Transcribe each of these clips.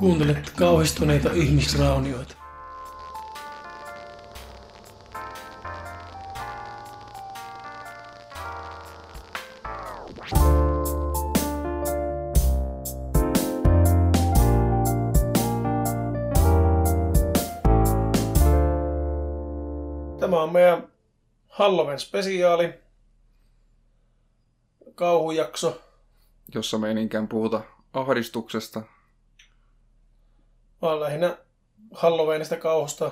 Kuuntelet kauhistuneita ihmisraunioita. Tämä on meidän Halloween spesiaali. Kauhujakso. jossa me ei niinkään puhuta ahdistuksesta, Vaan lähinnä Halloweenista kauhusta.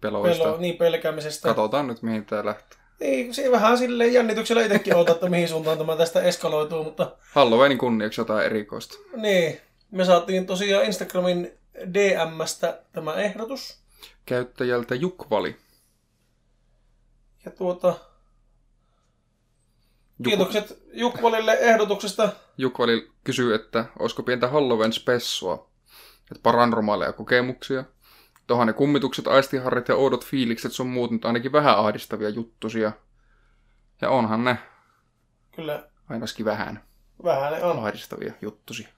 peloista. Pelo, niin pelkäämisestä. Katsotaan nyt, mihin tämä lähtee. Niin, siinä vähän silleen jännityksellä itsekin odotan, että mihin suuntaan tämä tästä eskaloituu, mutta Halloweenin kunniaksi jotain erikoista. niin. Me saatiin tosiaan Instagramin DMstä tämä ehdotus. Käyttäjältä Jukvali. Ja tuota, kiitokset Jukvalille ehdotuksesta. Jukvali kysyy, että olisiko pientä Halloween spessua. Että paranormaaleja kokemuksia. Tuohan ne kummitukset, aistiharrit ja oudot fiilikset sun muut nyt ainakin vähän ahdistavia juttusia. Ja onhan ne Kyllä ainakin vähän vähän ne on. ahdistavia juttusia.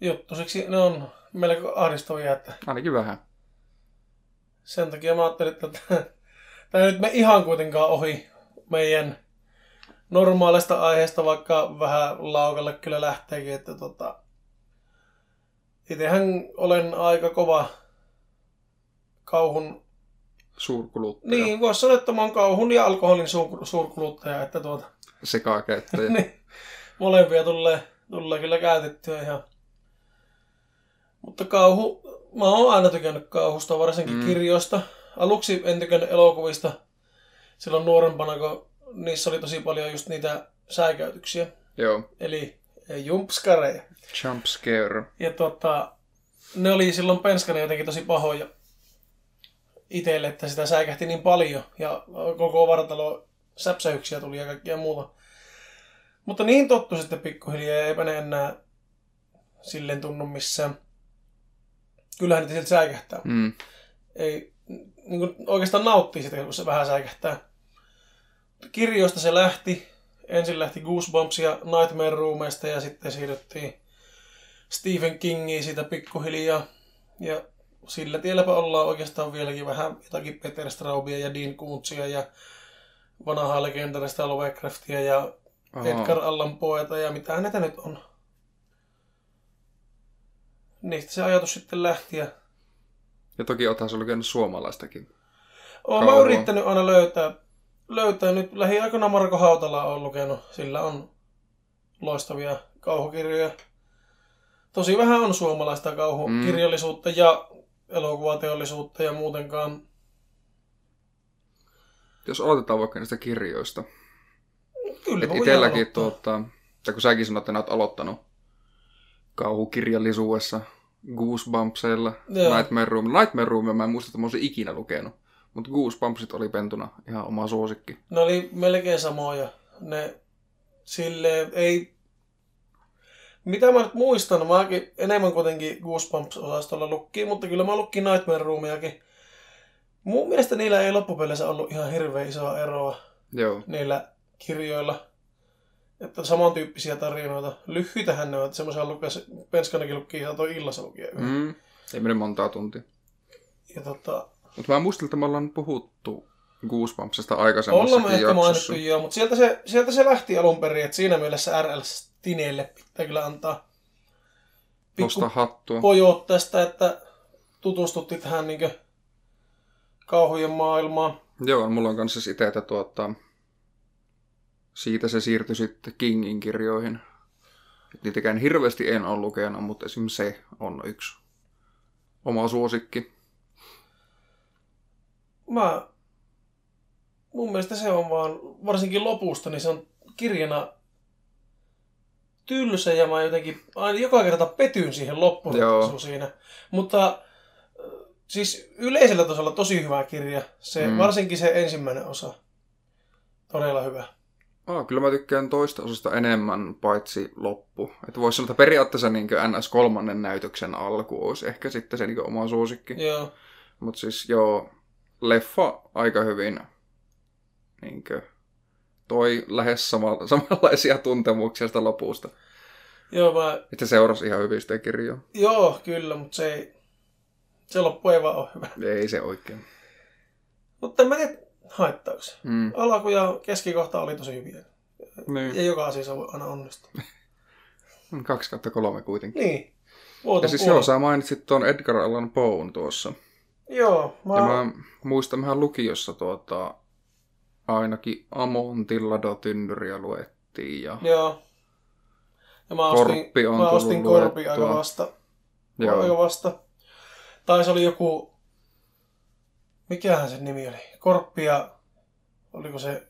Juttusiksi ne on melko ahdistavia, että Ainakin vähän. sen takia mä ajattelin, että tämä nyt me ihan kuitenkaan ohi meidän normaalista aiheesta, vaikka vähän laukalle kyllä lähteekin, että tota, itsehän olen aika kova kauhun, Suurkuluttaja. niin voisi sanoa, että mä oon kauhun ja alkoholin suur, suurkuluttaja, että tuota, Sekakäyttäjä. niin, molempia tulee, tulee kyllä käytettyä ihan. Mutta kauhu, mä oon aina tykännyt kauhusta, varsinkin Mm. mm. kirjoista. Aluksi en tykännyt elokuvista silloin nuorempana, kun niissä oli tosi paljon just niitä säikäytyksiä. Joo. Eli jumpskareja. Jump scare. Ja tota, ne oli silloin penskana jotenkin tosi pahoja itselle, että sitä säikähti niin paljon. Ja koko vartalo säpsäyksiä tuli ja kaikkea muuta. Mutta niin tottu sitten pikkuhiljaa ja eipä ne enää silleen tunnu missään. Kyllähän niitä siltä säikähtää. Mm. Ei, niin kuin oikeastaan nauttii sitä, kun se vähän säikähtää. Kirjoista se lähti. Ensin lähti Goosebumps ja Nightmare Roomista ja sitten siirryttiin Stephen Kingiin siitä pikkuhiljaa. Ja sillä tielläpä ollaan oikeastaan vieläkin vähän jotakin Peter Straubia ja Dean Kuntsia ja vanhaa legendarista Lovecraftia ja Aha. Edgar Allan Poeta ja mitä näitä nyt on. Niistä se ajatus sitten lähti ja Ja toki oothan sä lukenut suomalaistakin. Olen mä yrittänyt aina löytää, löytää nyt lähiaikoina Marko Hautala on lukenut. Sillä on loistavia kauhukirjoja. Tosi vähän on suomalaista kauhukirjallisuutta ja elokuvateollisuutta ja muutenkaan. Jos aloitetaan vaikka niistä kirjoista. Kyllä Et itselläkin, tuota, tai kun säkin sanoit, että oot aloittanut kauhukirjallisuudessa, Goosebumpseilla, Joo. Nightmare Room. Nightmare Roomia mä en muista, että mä olisin ikinä lukenut. Mutta Goosebumpsit oli pentuna ihan oma suosikki. Ne oli melkein samoja. Ne silleen ei... Mitä mä nyt muistan, mäkin enemmän kuitenkin Goosebumps-osastolla lukkiin, mutta kyllä mä lukkin Nightmare Roomiakin. Mun mielestä niillä ei loppupeleissä ollut ihan hirveän isoa eroa Joo. niillä kirjoilla. Että samantyyppisiä tarinoita. Lyhyitähän ne on, että semmoisia lukas, Penskanakin lukkii ihan toi illassa lukia. Mm. Ei mene montaa tuntia. Ja tota, Mutta mä muistan, että me ollaan puhuttu Goosebumpsista ollaan me ehkä jaksossa. mainittu joo, mutta sieltä se, sieltä se lähti alun perin, että siinä mielessä RL Stineille pitää kyllä antaa pikku hattua. pojot tästä, että tutustutti tähän niinkö kauhujen maailmaan. Joo, mulla on kanssa itse, että tuota, siitä se siirtyi sitten Kingin kirjoihin. Niitäkään hirveästi en ole lukenut, mutta esimerkiksi se on yksi oma suosikki. Mä, mun mielestä se on vaan, varsinkin lopusta, niin se on kirjana tylsä ja mä jotenkin aina joka kerta petyn siihen loppuratkaisuun siinä. Mutta äh, siis yleisellä tasolla tosi hyvä kirja. Se, Mm. Varsinkin se ensimmäinen osa. Todella hyvä. Ah, kyllä mä tykkään toista osasta enemmän, paitsi loppu. Että voisi sanoa, että periaatteessa niin NS kolmannen näytöksen alku olisi ehkä sitten se niin oma suosikki. Joo. Mutta siis joo, leffa aika hyvin niin toi lähes sama, samanlaisia tuntemuksia sitä lopusta. Joo, mä, Että seurasi ihan hyvin sitä kirjaa. joo, kyllä, mutta se ei, se loppu ei vaan ole hyvä. Ei se oikein. Mutta mä tiedä, haittaako se. Mm. Alku ja keskikohta oli tosi hyviä. Niin. Ei joka asiassa voi aina onnistua. Kaksi kautta kolme kuitenkin. Niin. Vuoto Ja siis puoli. joo, sä mainitsit tuon Edgar Allan Poen tuossa. Joo, mä, Ja mä muistan mehän lukiossa tuota, ainakin Amon Tilladotynnyriä luettiin. Ja, joo. Ja mä ostin, Korppi on mä ostin korpi aika vasta. Joo. Aika vasta. Tai se oli joku, mikähän sen nimi oli? Korppi ja, oliko se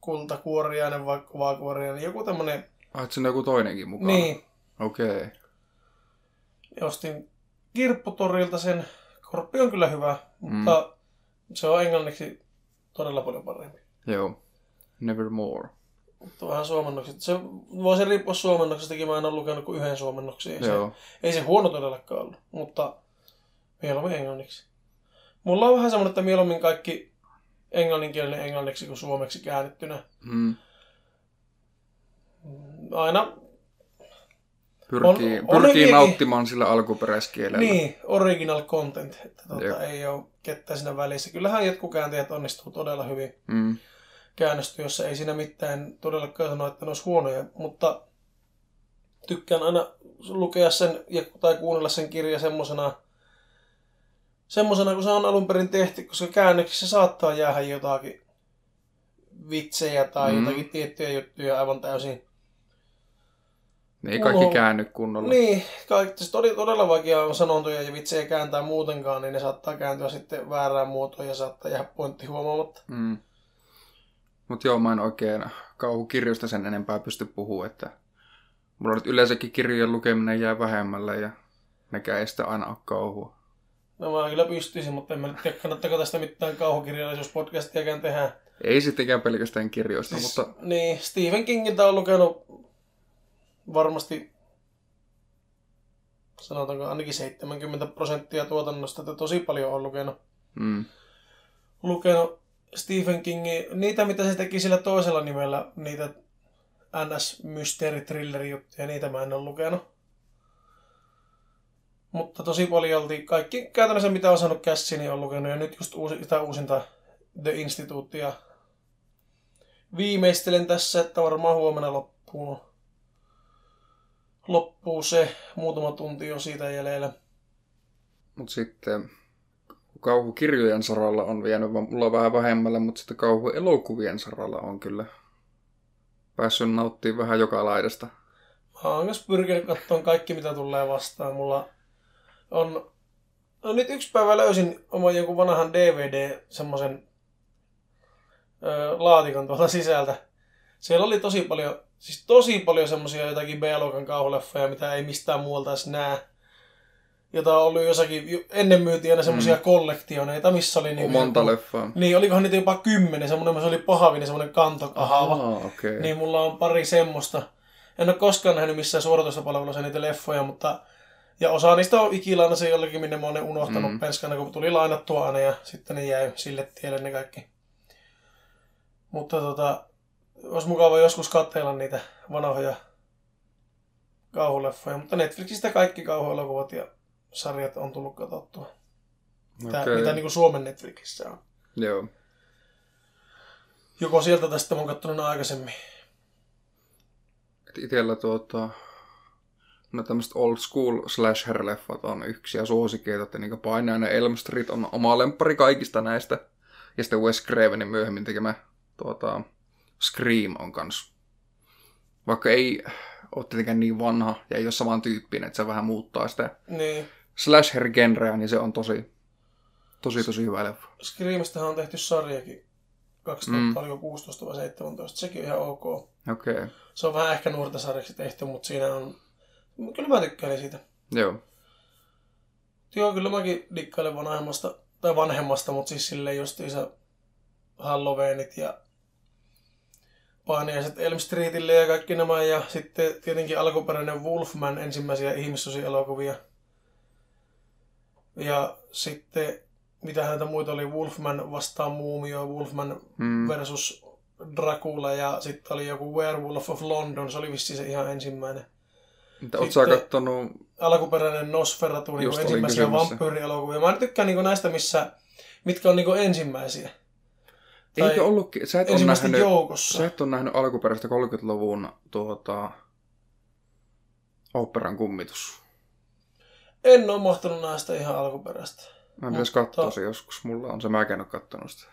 kultakuoriainen vai kovakuoriainen, joku tämmönen, siinä on joku toinenkin mukana. niin, Okei. Okay. Ja ostin kirpputorilta sen. Korppi on kyllä hyvä, mutta se on englanniksi todella paljon parempi. Joo. Nevermore. Mutta vähän suomennokset. Se voi se riippua suomennoksestakin. Mä en ole lukenut kuin yhden suomennoksen. Ei se, Joo. ei se huono todellakaan ollut, mutta mieluummin englanniksi. Mulla on vähän semmoinen, että mieluummin kaikki englanninkielinen englanniksi kuin suomeksi käännettynä. Mm. Aina, Pyrkii, On- pyrkii on nauttimaan sillä alkuperäiskielellä. niin, original content. Että Jep. tuota, ei ole kettä siinä välissä. Kyllähän jotkut kääntäjät onnistuu todella hyvin. Mm. käännöstyössä ei siinä mitään todellakaan sano, että ne olisi huonoja, mutta tykkään aina lukea sen tai kuunnella sen kirja semmosena, semmosena, kun se on alun perin tehty, koska käännöksissä saattaa jäädä jotakin vitsejä tai mm. jotakin tiettyjä juttuja aivan täysin. Ei kaikki käänny kunnolla. Niin, kaikki, siis todella, todella vaikea on sanontoja ja vitsejä kääntää muutenkaan, niin ne saattaa kääntyä sitten väärään muotoon ja saattaa jäädä pointti huomaamatta. Mm. Mutta joo, mä en oikein kauhukirjoista sen enempää pysty puhumaan, että mulla nyt yleensäkin kirjojen lukeminen jää vähemmälle ja nekään ei sitä aina ole kauhua. No mä kyllä pystyisin, mutta en mä nyt tiedä, kannattaako tästä mitään kauhukirjallisuuspodcastiakaan tehdä. Ei sittenkään pelkästään kirjoista, Siis, mutta Niin, Stephen Kingiltä on lukenut varmasti sanotaanko ainakin 70 prosenttia tuotannosta, että tosi paljon on lukenut, mm, lukenut Stephen Kingin, niitä mitä se teki sillä toisella nimellä, niitä ns. mysteeri thriller juttuja, niitä mä en ole lukenut. Mutta tosi paljon oltiin, kaikki käytännössä mitä on saanut käsiin, niin on lukenut. Ja nyt just uusi, sitä uusinta The Institutea viimeistelen tässä, että varmaan huomenna loppuu, loppuu se. Muutama tunti on siitä jäljellä. mut sitten kauhukirjojen saralla on vienyt mulla vähän vähemmälle, mutta sitten kauhuelokuvien saralla on kyllä päässyt nauttimaan vähän joka laidasta. Mä oon myös pyrkinyt katsomaan kaikki, mitä tulee vastaan. Mulla on... No nyt yksi päivä löysin oman jonkun vanhan DVD, semmoisen laatikon tuolta sisältä. Siellä oli tosi paljon, siis tosi paljon semmosia jotakin B-luokan kauhuleffoja, mitä ei mistään muualta edes näe. Jota on ollut jossakin, ennen myytiin aina semmosia mm. kollektioneita, missä oli niin Monta leffaa. Niin, olikohan niitä jopa kymmenen, semmoinen, se oli pahavinen, semmoinen kantokahava. Okei. Okay. Niin mulla on pari semmoista. En ole koskaan nähnyt missään suoratoistopalvelussa niitä leffoja, mutta... Ja osa niistä on ikilaina se jollekin, minne mä oon ne unohtanut mm. penskana, kun tuli lainattua aina ja sitten ne jäi sille tielle ne kaikki. Mutta tota, olisi mukava joskus katsella niitä vanhoja kauhuleffoja. Mutta Netflixistä kaikki kauhuelokuvat ja sarjat on tullut katsottua. Mitä, Okei. mitä niin kuin Suomen Netflixissä on. Joo. Joko sieltä sitten mä oon katsonut aikaisemmin. Et itellä tuota, no tämmöiset old school slasher-leffat on yksi ja suosikeita, että niin Painajainen Elm Street on oma lemppari kaikista näistä. Ja sitten Wes Cravenin myöhemmin tekemä tuota, Scream on kans. Vaikka ei ole tietenkään niin vanha ja ei ole samantyyppinen, että se vähän muuttaa sitä Niin. slasher-genreä, niin se on tosi, tosi, tosi hyvä leffa. Screamistähän on tehty sarjakin. 2000, Mm. oliko 16 vai 17. Sekin on ihan ok. Okei, okay. Se on vähän ehkä nuorta sarjaksi tehty, mutta siinä on... Kyllä mä tykkäilin siitä. joo. Joo, kyllä mäkin dikkailen vanhemmasta, tai vanhemmasta, mutta siis silleen justiinsa Halloweenit ja paaniaiset Elm Streetille ja kaikki nämä. Ja sitten tietenkin alkuperäinen Wolfman, ensimmäisiä ihmissosielokuvia. Ja sitten, mitä häntä muita oli, Wolfman vastaan muumio, Wolfman Mm. versus Dracula ja sitten oli joku Werewolf of London, se oli vissiin se ihan ensimmäinen. Mutta oot sä kattonut... alkuperäinen Nosferatu, niin ensimmäisiä vampyyrielokuvia. Mä tykkään niin näistä, missä, mitkä on niin ensimmäisiä. Tai Eikö ollutkin... Sä et, ole nähnyt, joukossa. sä et ole nähnyt alkuperäistä 30-luvun tuota, oopperan kummitus. En ole mahtanut näistä ihan alkuperäistä. Mä pitäis Mutta- katsoa se joskus. Mulla on se, mä en ole kattonut sitä.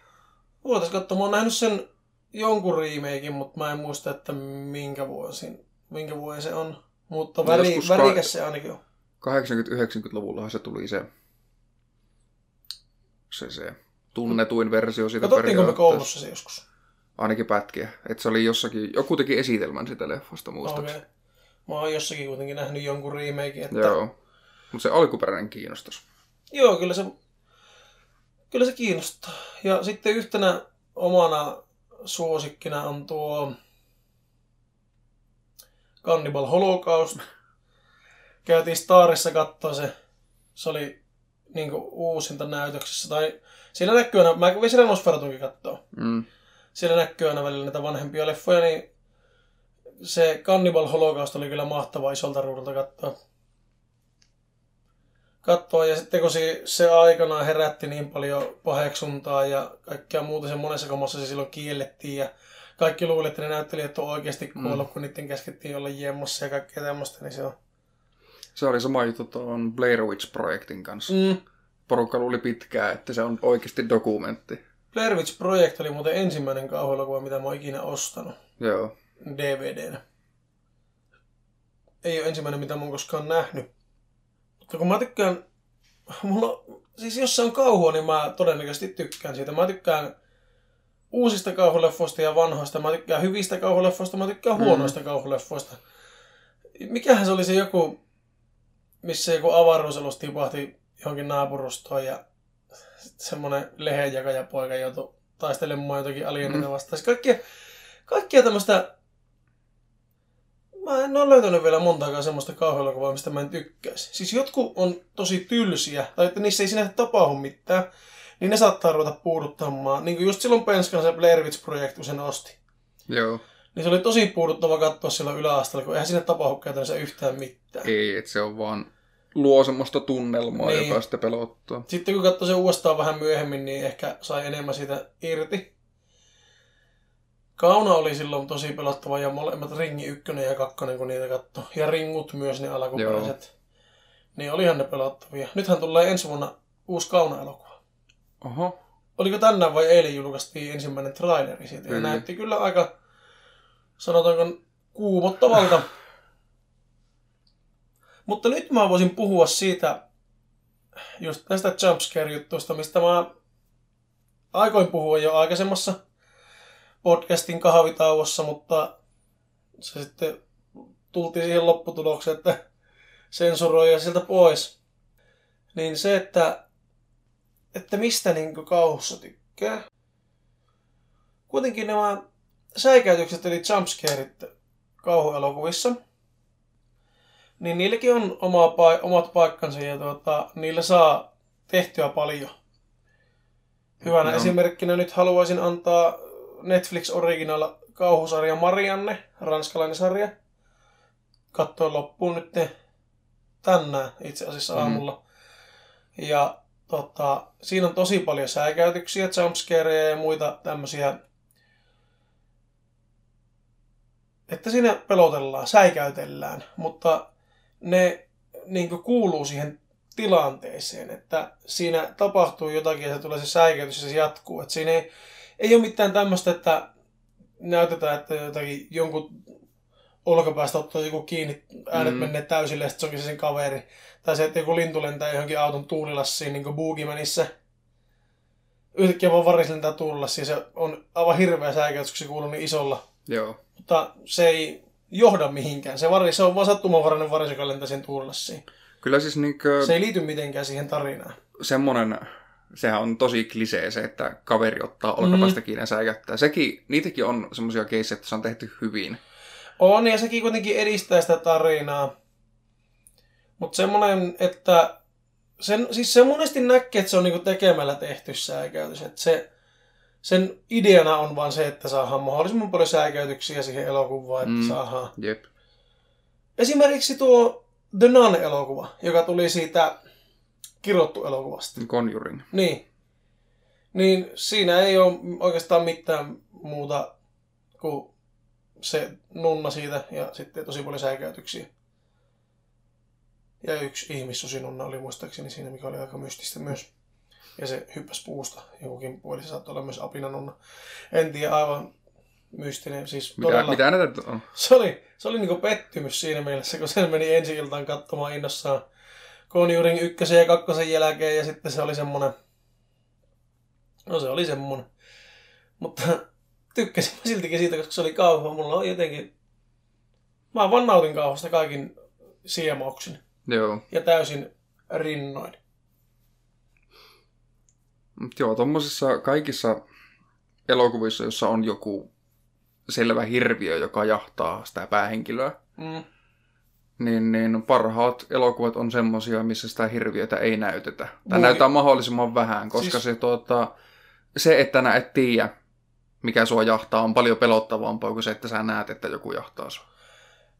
Voitais katsoa, mä oon nähnyt sen jonkun remakein, mutta mä en muista, että minkä vuosin, minkä vuoden se on. Mutta No väri, värikäs se ainakin on. 80-90-luvullahan se tuli se, se, se tunnetuin versio siitä Katsottiinko me koulussa se joskus? Ainakin pätkiä. Että se oli jossakin, joku teki esitelmän sitä leffasta muistaakseni. Okei. Mä oon jossakin kuitenkin nähnyt jonkun remakein. Että... Joo. Mutta se alkuperäinen kiinnostus. Joo, kyllä se, kyllä se kiinnostaa. Ja sitten yhtenä omana suosikkina on tuo Cannibal Holocaust. Käytiin Starissa katsoa se. Se oli niin uusinta näytöksessä. Tai siinä näkyy aina, mä kävin siellä Nosferatunkin katsoa. Mm. Siellä näkyy aina välillä näitä vanhempia leffoja, niin se Cannibal Holocaust oli kyllä mahtava isolta ruudulta katsoa. Katsoa ja sitten kun se, se aikanaan herätti niin paljon paheksuntaa ja kaikkea muuta se monessa kommassa se silloin kiellettiin ja kaikki luulivat, että ne näyttelijät on oikeasti kuollut, mm. kun niiden käskettiin olla jemmossa ja kaikkea tämmöistä, niin se on... Se oli sama juttu tuon Blair Witch-projektin kanssa. Mm. Porukka luuli pitkään, että se on oikeasti dokumentti. Blair Witch Project oli muuten ensimmäinen kauhuelokuva, mitä mä oon ikinä ostanut. Joo. DVDnä. Ei ole ensimmäinen, mitä mä oon koskaan nähnyt. Mutta kun mä tykkään... Mulla, siis jos se on kauhua, niin mä todennäköisesti tykkään siitä. Mä tykkään uusista kauhuleffoista ja vanhoista. Mä tykkään hyvistä kauhuleffoista, mä tykkään Mm. huonoista kauhuleffoista. Mikähän se oli se joku, missä joku avaruusalus tipahti johonkin naapurustoon ja semmoinen lehenjakajapoika joutui taistelemaan jotakin alieneita Mm. vastaan. Siis kaikkia, kaikkia tämmöistä... Mä en ole löytänyt vielä montaakaan semmoista kauhuelokuvaa, mistä mä en tykkäisi. Siis jotkut on tosi tylsiä, tai että niissä ei sinänsä tapahdu mitään, niin ne saattaa ruveta puuduttamaan. Niin kuin just silloin Penskan se Blair Witch-projekti, kun sen osti. Joo. Niin se oli tosi puuduttava katsoa silloin yläasteella, kun eihän sinne tapahdu käytännössä yhtään mitään. Ei, että se on vaan luo semmoista tunnelmaa, Niin. joka sitten pelottaa. Sitten kun katsoi se uudestaan vähän myöhemmin, niin ehkä sai enemmän siitä irti. Kauna oli silloin tosi pelottava ja molemmat Ringi 1 ja 2, kun niitä katsoi. Ja Ringut myös ne alkuperäiset. Niin olihan ne pelottavia. Nythän tulee ensi vuonna uusi Kauna-elokuva. Oho. Oliko tänään vai eilen julkaistiin ensimmäinen traileri siitä. Ja näytti kyllä aika, sanotaanko, kuumottavalta. Mutta nyt mä voisin puhua siitä, just tästä jumpscare-juttuista, mistä mä aikoin puhua jo aikaisemmassa podcastin kahvitauossa, mutta se sitten tultiin siihen lopputulokseen, että sensuroi ja sieltä pois. Niin se, että, että mistä niin kauhussa tykkää. Kuitenkin nämä säikäytykset eli jumpscareit kauhuelokuvissa, niin niilläkin on oma omat paikkansa ja tuota, niillä saa tehtyä paljon. Hyvänä No. esimerkkinä nyt haluaisin antaa Netflix Original kauhusarja Marianne, ranskalainen sarja. Katsoin loppuun nyt tänään itse asiassa Mhm. aamulla. Ja tota, siinä on tosi paljon säikäytyksiä, jumpscareja ja muita tämmöisiä. Että siinä pelotellaan, säikäytellään, mutta ne niin kuuluu siihen tilanteeseen, että siinä tapahtuu jotakin ja se tulee se säikäytys ja se jatkuu. Että siinä ei, ei ole mitään tämmöistä, että näytetään, että jotakin jonkun olkapäästä ottaa joku kiinni, äänet Mm. menee täysille ja sitten se onkin se sen kaveri. Tai se, että joku lintu lentää johonkin auton tuulilassiin, niin kuin Boogeymanissa. Yhtäkkiä vaan varis lentää tuulilassiin. Se on aivan hirveä säikäytys, kun se kuuluu niin isolla. Joo. Mutta se ei johda mihinkään. Se, varis, se on vaan sattumanvarainen varis, joka lentää sen tuulilassiin. Kyllä siis niinkö Se ei liity mitenkään siihen tarinaan. semmonen, sehän on tosi klisee se, että kaveri ottaa olkapäästä Mm. kiinni ja säikäyttää. Sekin, niitäkin on semmoisia keissejä, että se on tehty hyvin. On, ja sekin kuitenkin edistää sitä tarinaa. Mutta semmoinen, että sen, siis se monesti näkee, että se on niinku tekemällä tehty säikäytys. Että se, sen ideana on vaan se, että saadaan mahdollisimman paljon säikäytyksiä siihen elokuvaan, että Mm. saadaan. Jep. Esimerkiksi tuo The Nun-elokuva, joka tuli siitä kirottu elokuvasta. Conjuring. Niin. Niin siinä ei ole oikeastaan mitään muuta kuin se nunna siitä ja sitten tosi paljon säikäytyksiä. Ja yksi ihmissusinunna oli muistaakseni siinä, mikä oli aika mystistä myös. Ja se hyppäsi puusta jokukin puoli. Se saattoi olla myös apinanunna. En tiedä, aivan mystinen. Siis Mitä, todella... mitä näitä on? Se oli, se oli niinku pettymys siinä mielessä, kun sen meni ensi iltaan katsomaan innossaan Conjuring ykkösen ja kakkosen jälkeen ja sitten se oli semmonen... No se oli semmonen. Mutta tykkäsin mä siltikin siitä, koska se oli kauhua. Mulla on jotenkin... Mä vaan nautin kauhusta kaikin siemauksin Joo. ja täysin rinnoin. Mut joo, tommosissa kaikissa elokuvissa, jossa on joku selvä hirviö, joka jahtaa sitä päähenkilöä, Mm. niin, niin parhaat elokuvat on semmosia, missä sitä hirviötä ei näytetä. Tai näytetään mahdollisimman vähän, koska Siis- se, tuota, se, että nää et tiedä, mikä sua jahtaa, on paljon pelottavampaa kuin se, että sä näet, että joku jahtaa sua.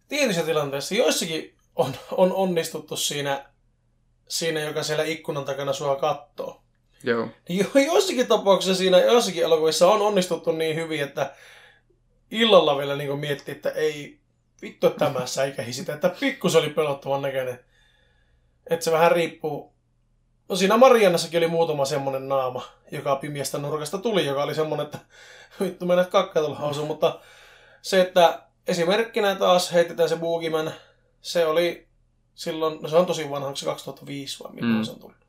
Tietyissä tilanteissa joissakin on, on onnistuttu siinä, siinä, joka siellä ikkunan takana sua kattoo. Joo. Jo, joissakin tapauksissa siinä, joissakin elokuvissa on onnistuttu niin hyvin, että illalla vielä niin miettii, että ei vittu tämä säikähi sitä, että pikkus oli pelottavan näköinen. Että se vähän riippuu. No siinä Mariannassakin oli muutama semmonen naama, joka pimiestä nurkasta tuli, joka oli semmonen, että vittu mennä kakkaa hausuun, mutta se, että esimerkkinä taas heitetään se Boogeyman, se oli silloin, no se on tosi vanha, se 2005 vai milloin Mm. se on tullut.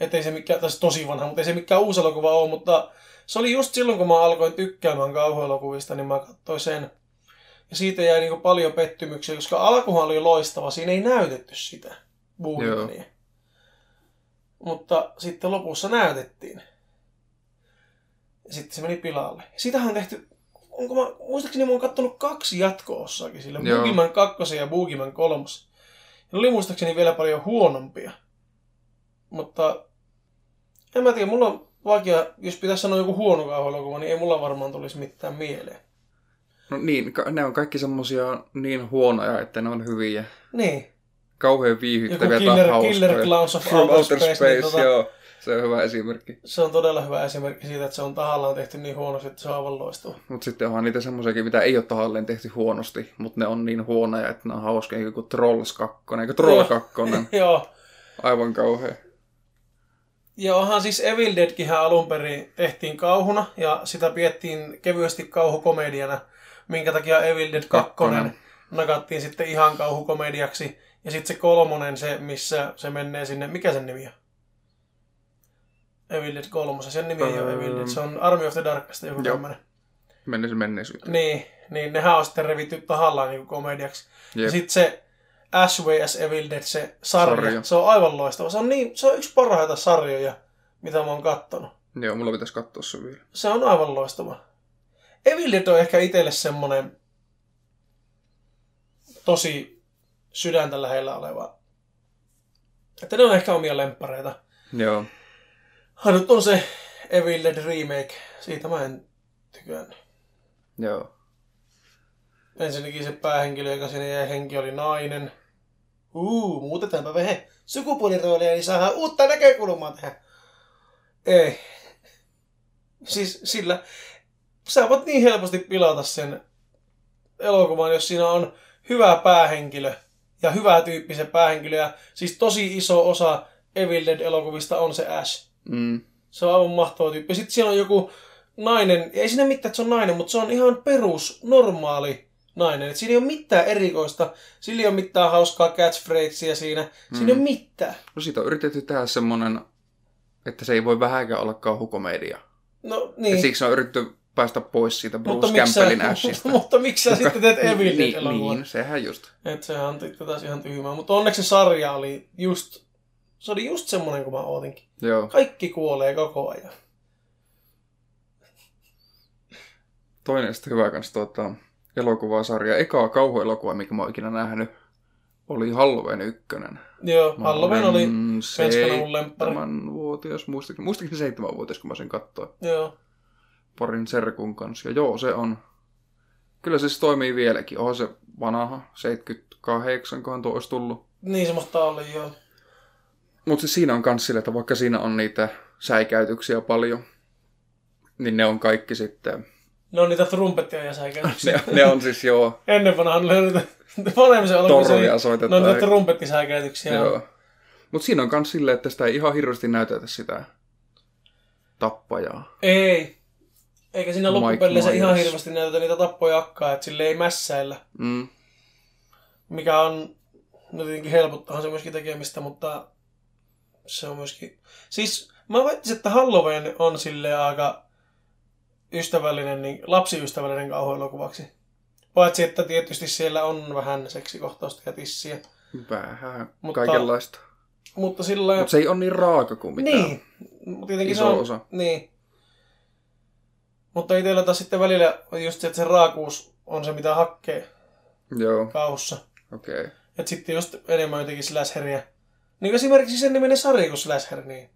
Että ei se mikään, tässä tosi vanha, mutta ei se mikään uusi elokuva ole, mutta se oli just silloin, kun mä alkoin tykkäämään kauhuelokuvista, niin mä katsoin sen. Ja siitä jäi niin paljon pettymyksiä, koska alkuhan oli loistava, siinä ei näytetty sitä Boogeymania. Mutta sitten lopussa näytettiin. Ja sitten se meni pilalle. Siitähän on tehty, onko mä, muistaakseni mä oon kattonut kaksi jatko-osaakin sille. Boogeyman 2 ja Boogeyman 3. Ja ne oli muistaakseni vielä paljon huonompia. Mutta en mä tiedä, mulla on vaikea, jos pitäisi sanoa joku huono kauhuelokuva, niin ei mulla varmaan tulisi mitään mieleen. No niin, ka- ne on kaikki semmosia niin huonoja, että ne on hyviä. Niin, Kauhean joku viihyttäviä tai Killer. Killer Clowns of From Outer Space, niin tota, joo. Se on hyvä esimerkki. se on todella hyvä esimerkki siitä, että se on tahallaan tehty niin huonosti, että se on aivan loistava. Mutta sitten onhan niitä semmoisiakin, mitä ei ole tahalleen tehty huonosti, mutta ne on niin huonoja, että ne on hauskoja, niin kuin Trolls 2, eikö Troll Joo. 2, Joo, aivan kauhea. Ja onhan siis Evil Deadkin alun perin tehtiin kauhuna ja sitä piettiin kevyesti kauhukomediana, minkä takia Evil Dead 2 Kakkonen. nakattiin sitten ihan kauhukomediaksi. Ja sitten se kolmonen, se missä se menee sinne, mikä sen nimi on? Evil Dead 3, sen nimi ei ole Evil Dead, se on Army of the Darkness joku tämmönen. Menneisyyteen. Niin, niin nehän on sitten revitty tahallaan niin komediaksi. Ja Jep. sitten se As Way as Evil Dead, se sarja, Sarja. se on aivan loistava. Se on, niin, se on yksi parhaita sarjoja, mitä mä oon kattonut. Joo, mulla pitäisi katsoa se vielä. Se on aivan loistava. Evil Dead on ehkä itselle semmonen tosi sydäntä lähellä oleva. Että ne on ehkä omia lemppareita. Joo. Ainut on se Evil Dead remake. Siitä mä en tykännyt. Joo. Ensinnäkin se päähenkilö, joka sinne jäi henki, oli nainen. Uu, muutetaanpa vähän sukupuoliroolia, niin saadaan uutta näkökulmaa tähän. Ei. Siis sillä, sä voit niin helposti pilata sen elokuvan, jos siinä on hyvä päähenkilö ja hyvä tyyppi se päähenkilö. Ja siis tosi iso osa Evil Dead-elokuvista on se Ash. Mm. Se on aivan mahtava tyyppi. Sitten siellä on joku nainen, ei siinä mitään, että se on nainen, mutta se on ihan perus, normaali nainen. Et siinä ei ole mitään erikoista, sillä ei ole mitään hauskaa catchphrasea siinä, siinä ei ole mitään. No siitä on yritetty tehdä semmonen, että se ei voi vähänkään olla kauhukomedia. No Niin. Ja siksi on yritetty päästä pois siitä Bruce Campbellin Ashista. mutta miksi sä sitten teet Evil niin, Dead-elokuvan? niin, sehän just. Et sehän on taas ihan tyhmää. Mutta onneksi se sarja oli just, se oli just semmoinen kuin mä ootinkin. Joo. Kaikki kuolee koko ajan. Toinen sitten hyvä kans tuota, elokuvasarja. Ekaa kauhuelokuva, mikä mä oon ikinä nähnyt, oli Halloween ykkönen. Joo, Mä Halloween oli Svenskana mun lemppari. seitsemänvuotias, muistakin, muistakin seitsemänvuotias, kun mä sen katsoin Joo. parin serkun kanssa. Ja joo, se on Kyllä se siis toimii vieläkin. Onhan se vanha, 78, kohan tuo olisi tullut. Niin se mahtaa olla, joo. Mutta siis siinä on kans sille, että vaikka siinä on niitä säikäytyksiä paljon, niin ne on kaikki sitten... Ne on niitä trumpettia ja säikäytyksiä. Ne, ne on siis joo, Ennen vanhaan oli niitä vanhemmisen torvia Ne soitetaan. on niitä trumpettisäikäytyksiä. Joo. Mutta siinä on kans silleen, että sitä ei ihan hirveästi näytetä sitä tappajaa. Ei. Eikä siinä loppupeleissä ihan hirveästi näytetä niitä tappojakkaa, että sille ei mässäillä. Mm. Mikä on, no tietenkin helpottahan se myöskin tekemistä, mutta se on myöskin... Siis mä väittäisin, että Halloween on sille aika ystävällinen, niin, lapsiystävällinen kauhuelokuvaksi. Paitsi, että tietysti siellä on vähän seksikohtausta ja tissiä. Vähän Mutta- kaikenlaista. Mutta sillä Mutta se ei ole niin raaka kuin mitä Niin. Tietenkin iso se on, osa. Niin. Mutta itsellä taas sitten välillä on just se, että se raakuus on se, mitä hakkee Joo, kauhussa. okei. Okay. Et sitten just enemmän jotenkin slasheria. Niin esimerkiksi sen niminen sarja kuin Slasher, niin.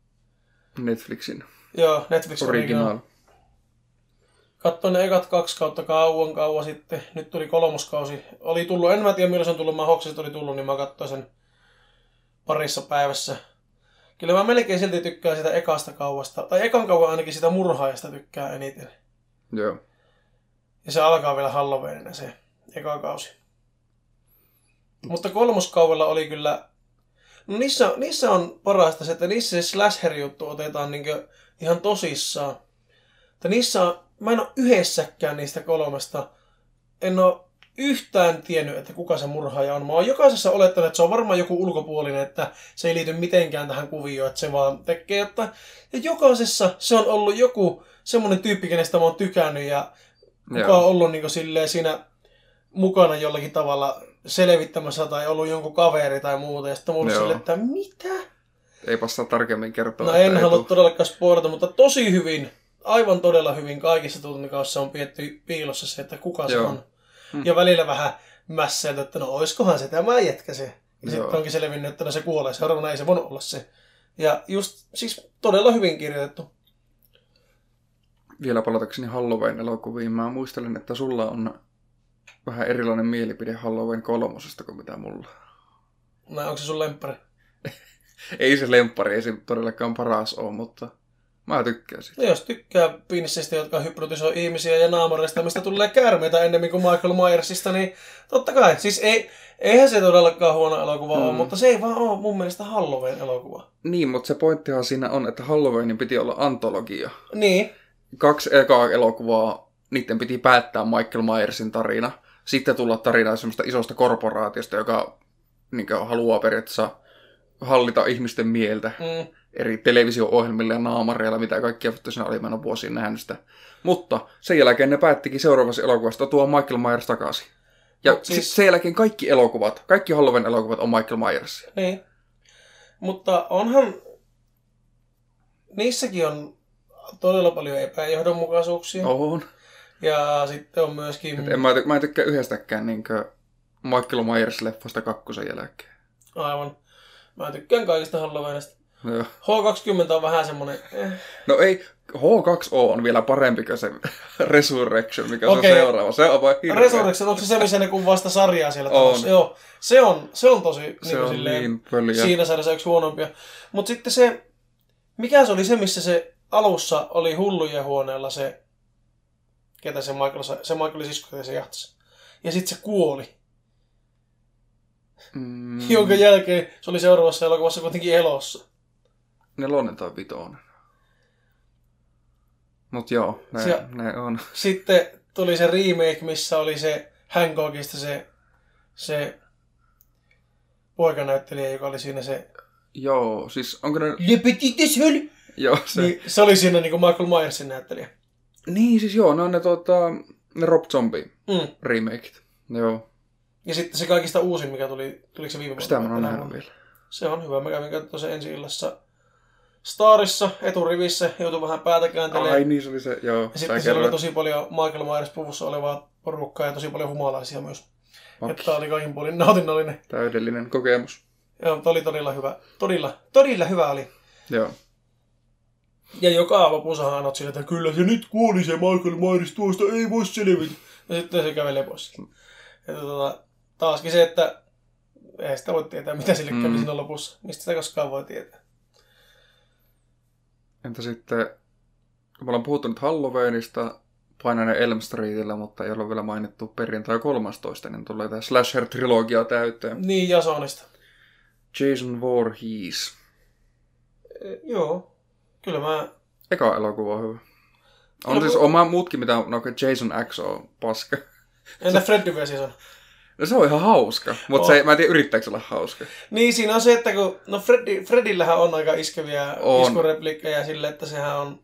Netflixin Joo, Netflix Original. original. Katsoin ne ekat kaksi kautta kauan kauan sitten. Nyt tuli kolmoskausi. Oli tullut, en mä tiedä milloin se on tullut, mä hoksin, oli tullut, niin mä katsoin sen parissa päivässä. Kyllä mä melkein silti tykkään sitä ekasta kauasta. Tai ekan kauan ainakin sitä murhaajasta tykkää eniten. Joo. Ja se alkaa vielä Halloweenina se eka kausi. Mutta kolmoskaudella oli kyllä... No niissä, niissä on parasta se, että niissä se slasher-juttu otetaan niinkö ihan tosissaan. Että niissä on, mä en ole yhdessäkään niistä kolmesta, en ole yhtään tiennyt, että kuka se murhaaja on. Mä oon jokaisessa olettanut, että se on varmaan joku ulkopuolinen, että se ei liity mitenkään tähän kuvioon, että se vaan tekee jotain. Ja jokaisessa se on ollut joku semmoinen tyyppi, kenestä mä oon tykännyt ja kuka Joo. on ollut niin silleen siinä mukana jollakin tavalla selvittämässä tai ollut jonkun kaveri tai muuta. Ja sitten Joo. silleen, että mitä? Ei passaa tarkemmin kertoa. No että en halua todellakaan spoilata, mutta tosi hyvin, aivan todella hyvin kaikissa tuntikaussa on pietty piilossa se, että kuka se Joo. on. Hmm. Ja välillä vähän mässäiltä, että no oiskohan se tämä jätkä se. Ja sitten onkin selvinnyt, että no se kuolee. Seuraavana ei se voinut olla se. Ja just siis todella hyvin kirjoitettu. Vielä palatakseni Halloween-elokuviin. Mä muistelen, että sulla on vähän erilainen mielipide Halloween kolmosesta kuin mitä mulla. No, onko se sun lemppari? Ei se lemppari, ei se todellakaan paras ole, mutta mä tykkään siitä. No jos tykkää pinsseistä, jotka hypnotisoi ihmisiä ja naamareista, mistä tulee käärmeitä ennemmin kuin Michael Myersista, niin totta kai. Siis ei, eihän se todellakaan huono elokuva mm. ole, mutta se ei vaan ole mun mielestä Halloween-elokuva. Niin, mutta se pointtihan siinä on, että Halloweenin piti olla antologia. Niin, Kaksi ekaa elokuvaa, niiden piti päättää Michael Myersin tarina. Sitten tulla tarina semmoista isosta korporaatiosta, joka niin haluaa periaatteessa hallita ihmisten mieltä mm, eri televisio-ohjelmilla ja naamareilla, mitä kaikkia vittu siinä oli, mä en vuosiin nähnyt sitä. Mutta sen jälkeen ne päättikin seuraavassa elokuvasta tuo Michael Myers takaisin. Ja Mut siis... siis- sen jälkeen kaikki elokuvat, kaikki Halloween elokuvat on Michael Myersia. niin. Mutta onhan, niissäkin on todella paljon epäjohdonmukaisuuksia. On. Ja sitten on myöskin, Et en mä, mä en tykkää yhdestäkään niin Michael Myers-leffasta kakkosen jälkeen. aivan, mä tykkään kaikista Halloweenista. Joo. H20 on vähän semmonen, eh, No ei, H2O on vielä parempi kuin se Resurrection, mikä Okei. se on seuraava. Se on vaan hirveä. Resurrection, onko se se, missä ne kuvaa sitä sarjaa siellä On. talossa? Joo, se on, se on tosi Se niin on silleen, niin pöliä. siinä sarjassa yksi huonompia. Mutta sitten se, mikä se oli se, missä se alussa oli hullujen huoneella se, ketä se Michael, se Michaelin sisko, se jahtasi. Ja sitten se kuoli, mm. jonka jälkeen se oli seuraavassa elokuvassa kuitenkin elossa. Nelonen tai vitonen. Mut joo, ne, Se- ne on. Sitten tuli se remake, missä oli se Hancockista se, se poikanäyttelijä, joka oli siinä se Joo, siis onko ne... Le Petit. Joo, se... Niin. Se oli siinä niin kuin Michael Myersin näyttelijä. niin, siis joo, ne on ne, tota, ne Rob Zombie Mm. remakeit. Joo, Ja sitten se kaikista uusin, mikä tuli, tuliko se viime vuonna? sitä mä oon nähnyt vielä. Se on hyvä. Mä kävin katsomaan se ensi illassa Starissa, eturivissä, joutui vähän päätä kääntelemään. Ai niin, se oli se, joo. ja sitten siellä oli tosi paljon Michael Myers puvussa olevaa porukkaa ja tosi paljon humalaisia myös. Okei. Että oli kaikin puolin nautinnollinen. Täydellinen kokemus. Joo, oli todella hyvä. Todella, todella hyvä oli. Joo. Ja joka lopussa annot sille, että kyllä se nyt kuoli se Michael Myers tuosta, ei voi selvitä. Ja sitten se kävelee pois. Ja tota, taaskin se, että ei sitä voi tietää, mitä sille kävi Mm. siinä lopussa. Mistä sitä koskaan voi tietää. Entä sitten, kun me ollaan puhuttu nyt Halloweenista, painainen Elm Streetillä, mutta ei ole vielä mainittu perjantai 13, niin tulee tämä Slasher-trilogia täyteen. Niin, Jasonista. Jason Voorhees. E, joo. Kyllä mä... Eka elokuva on hyvä. On Kyllä siis oma muutkin, mitä no, Jason X on paska. Entä Freddy vs. Jason? No se on ihan hauska, mutta On. se, mä en tiedä yrittääkö olla hauska. Niin, siinä on se, että kun... No Freddy, Fredillähän on aika iskeviä On. iskureplikkejä sille, että sehän on...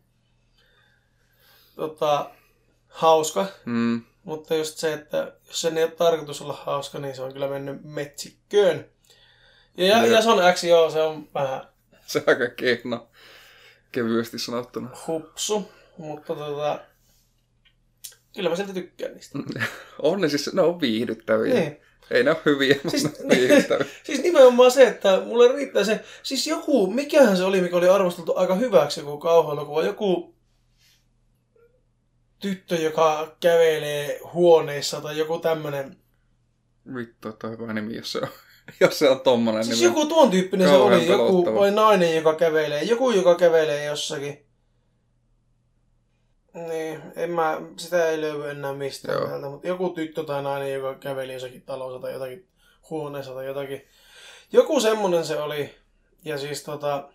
Tota, hauska. Mm. Mutta just se, että jos sen ei ole tarkoitus olla hauska, niin se on kyllä mennyt metsikköön. Ja, ja, ja Son X, joo, se on vähän Se on aika kehno. Kevyesti sanottuna. hupsu, mutta tota, kyllä mä silti tykkään niistä. On ne siis, ne on viihdyttäviä. Niin. Ei ne ole hyviä, mutta Siis- ne on viihdyttäviä. Siis nimenomaan se, että mulle riittää se, siis joku, mikähän se oli, mikä oli arvosteltu aika hyväksi, joku kauhuelokuva, joku tyttö, joka kävelee huoneissa tai joku tämmönen. Vittu, että on hyvä nimi, jos se on, jos se on tommonen Siis nimi. joku tuon tyyppinen se oli, joku vai nainen, joka kävelee, joku, joka kävelee jossakin. Niin, en mä, sitä ei löydy enää mistään Joo. täältä, mutta joku tyttö tai nainen, joka käveli jossakin talossa tai jotakin huoneessa tai jotakin. Joku semmonen se oli. Ja siis tota,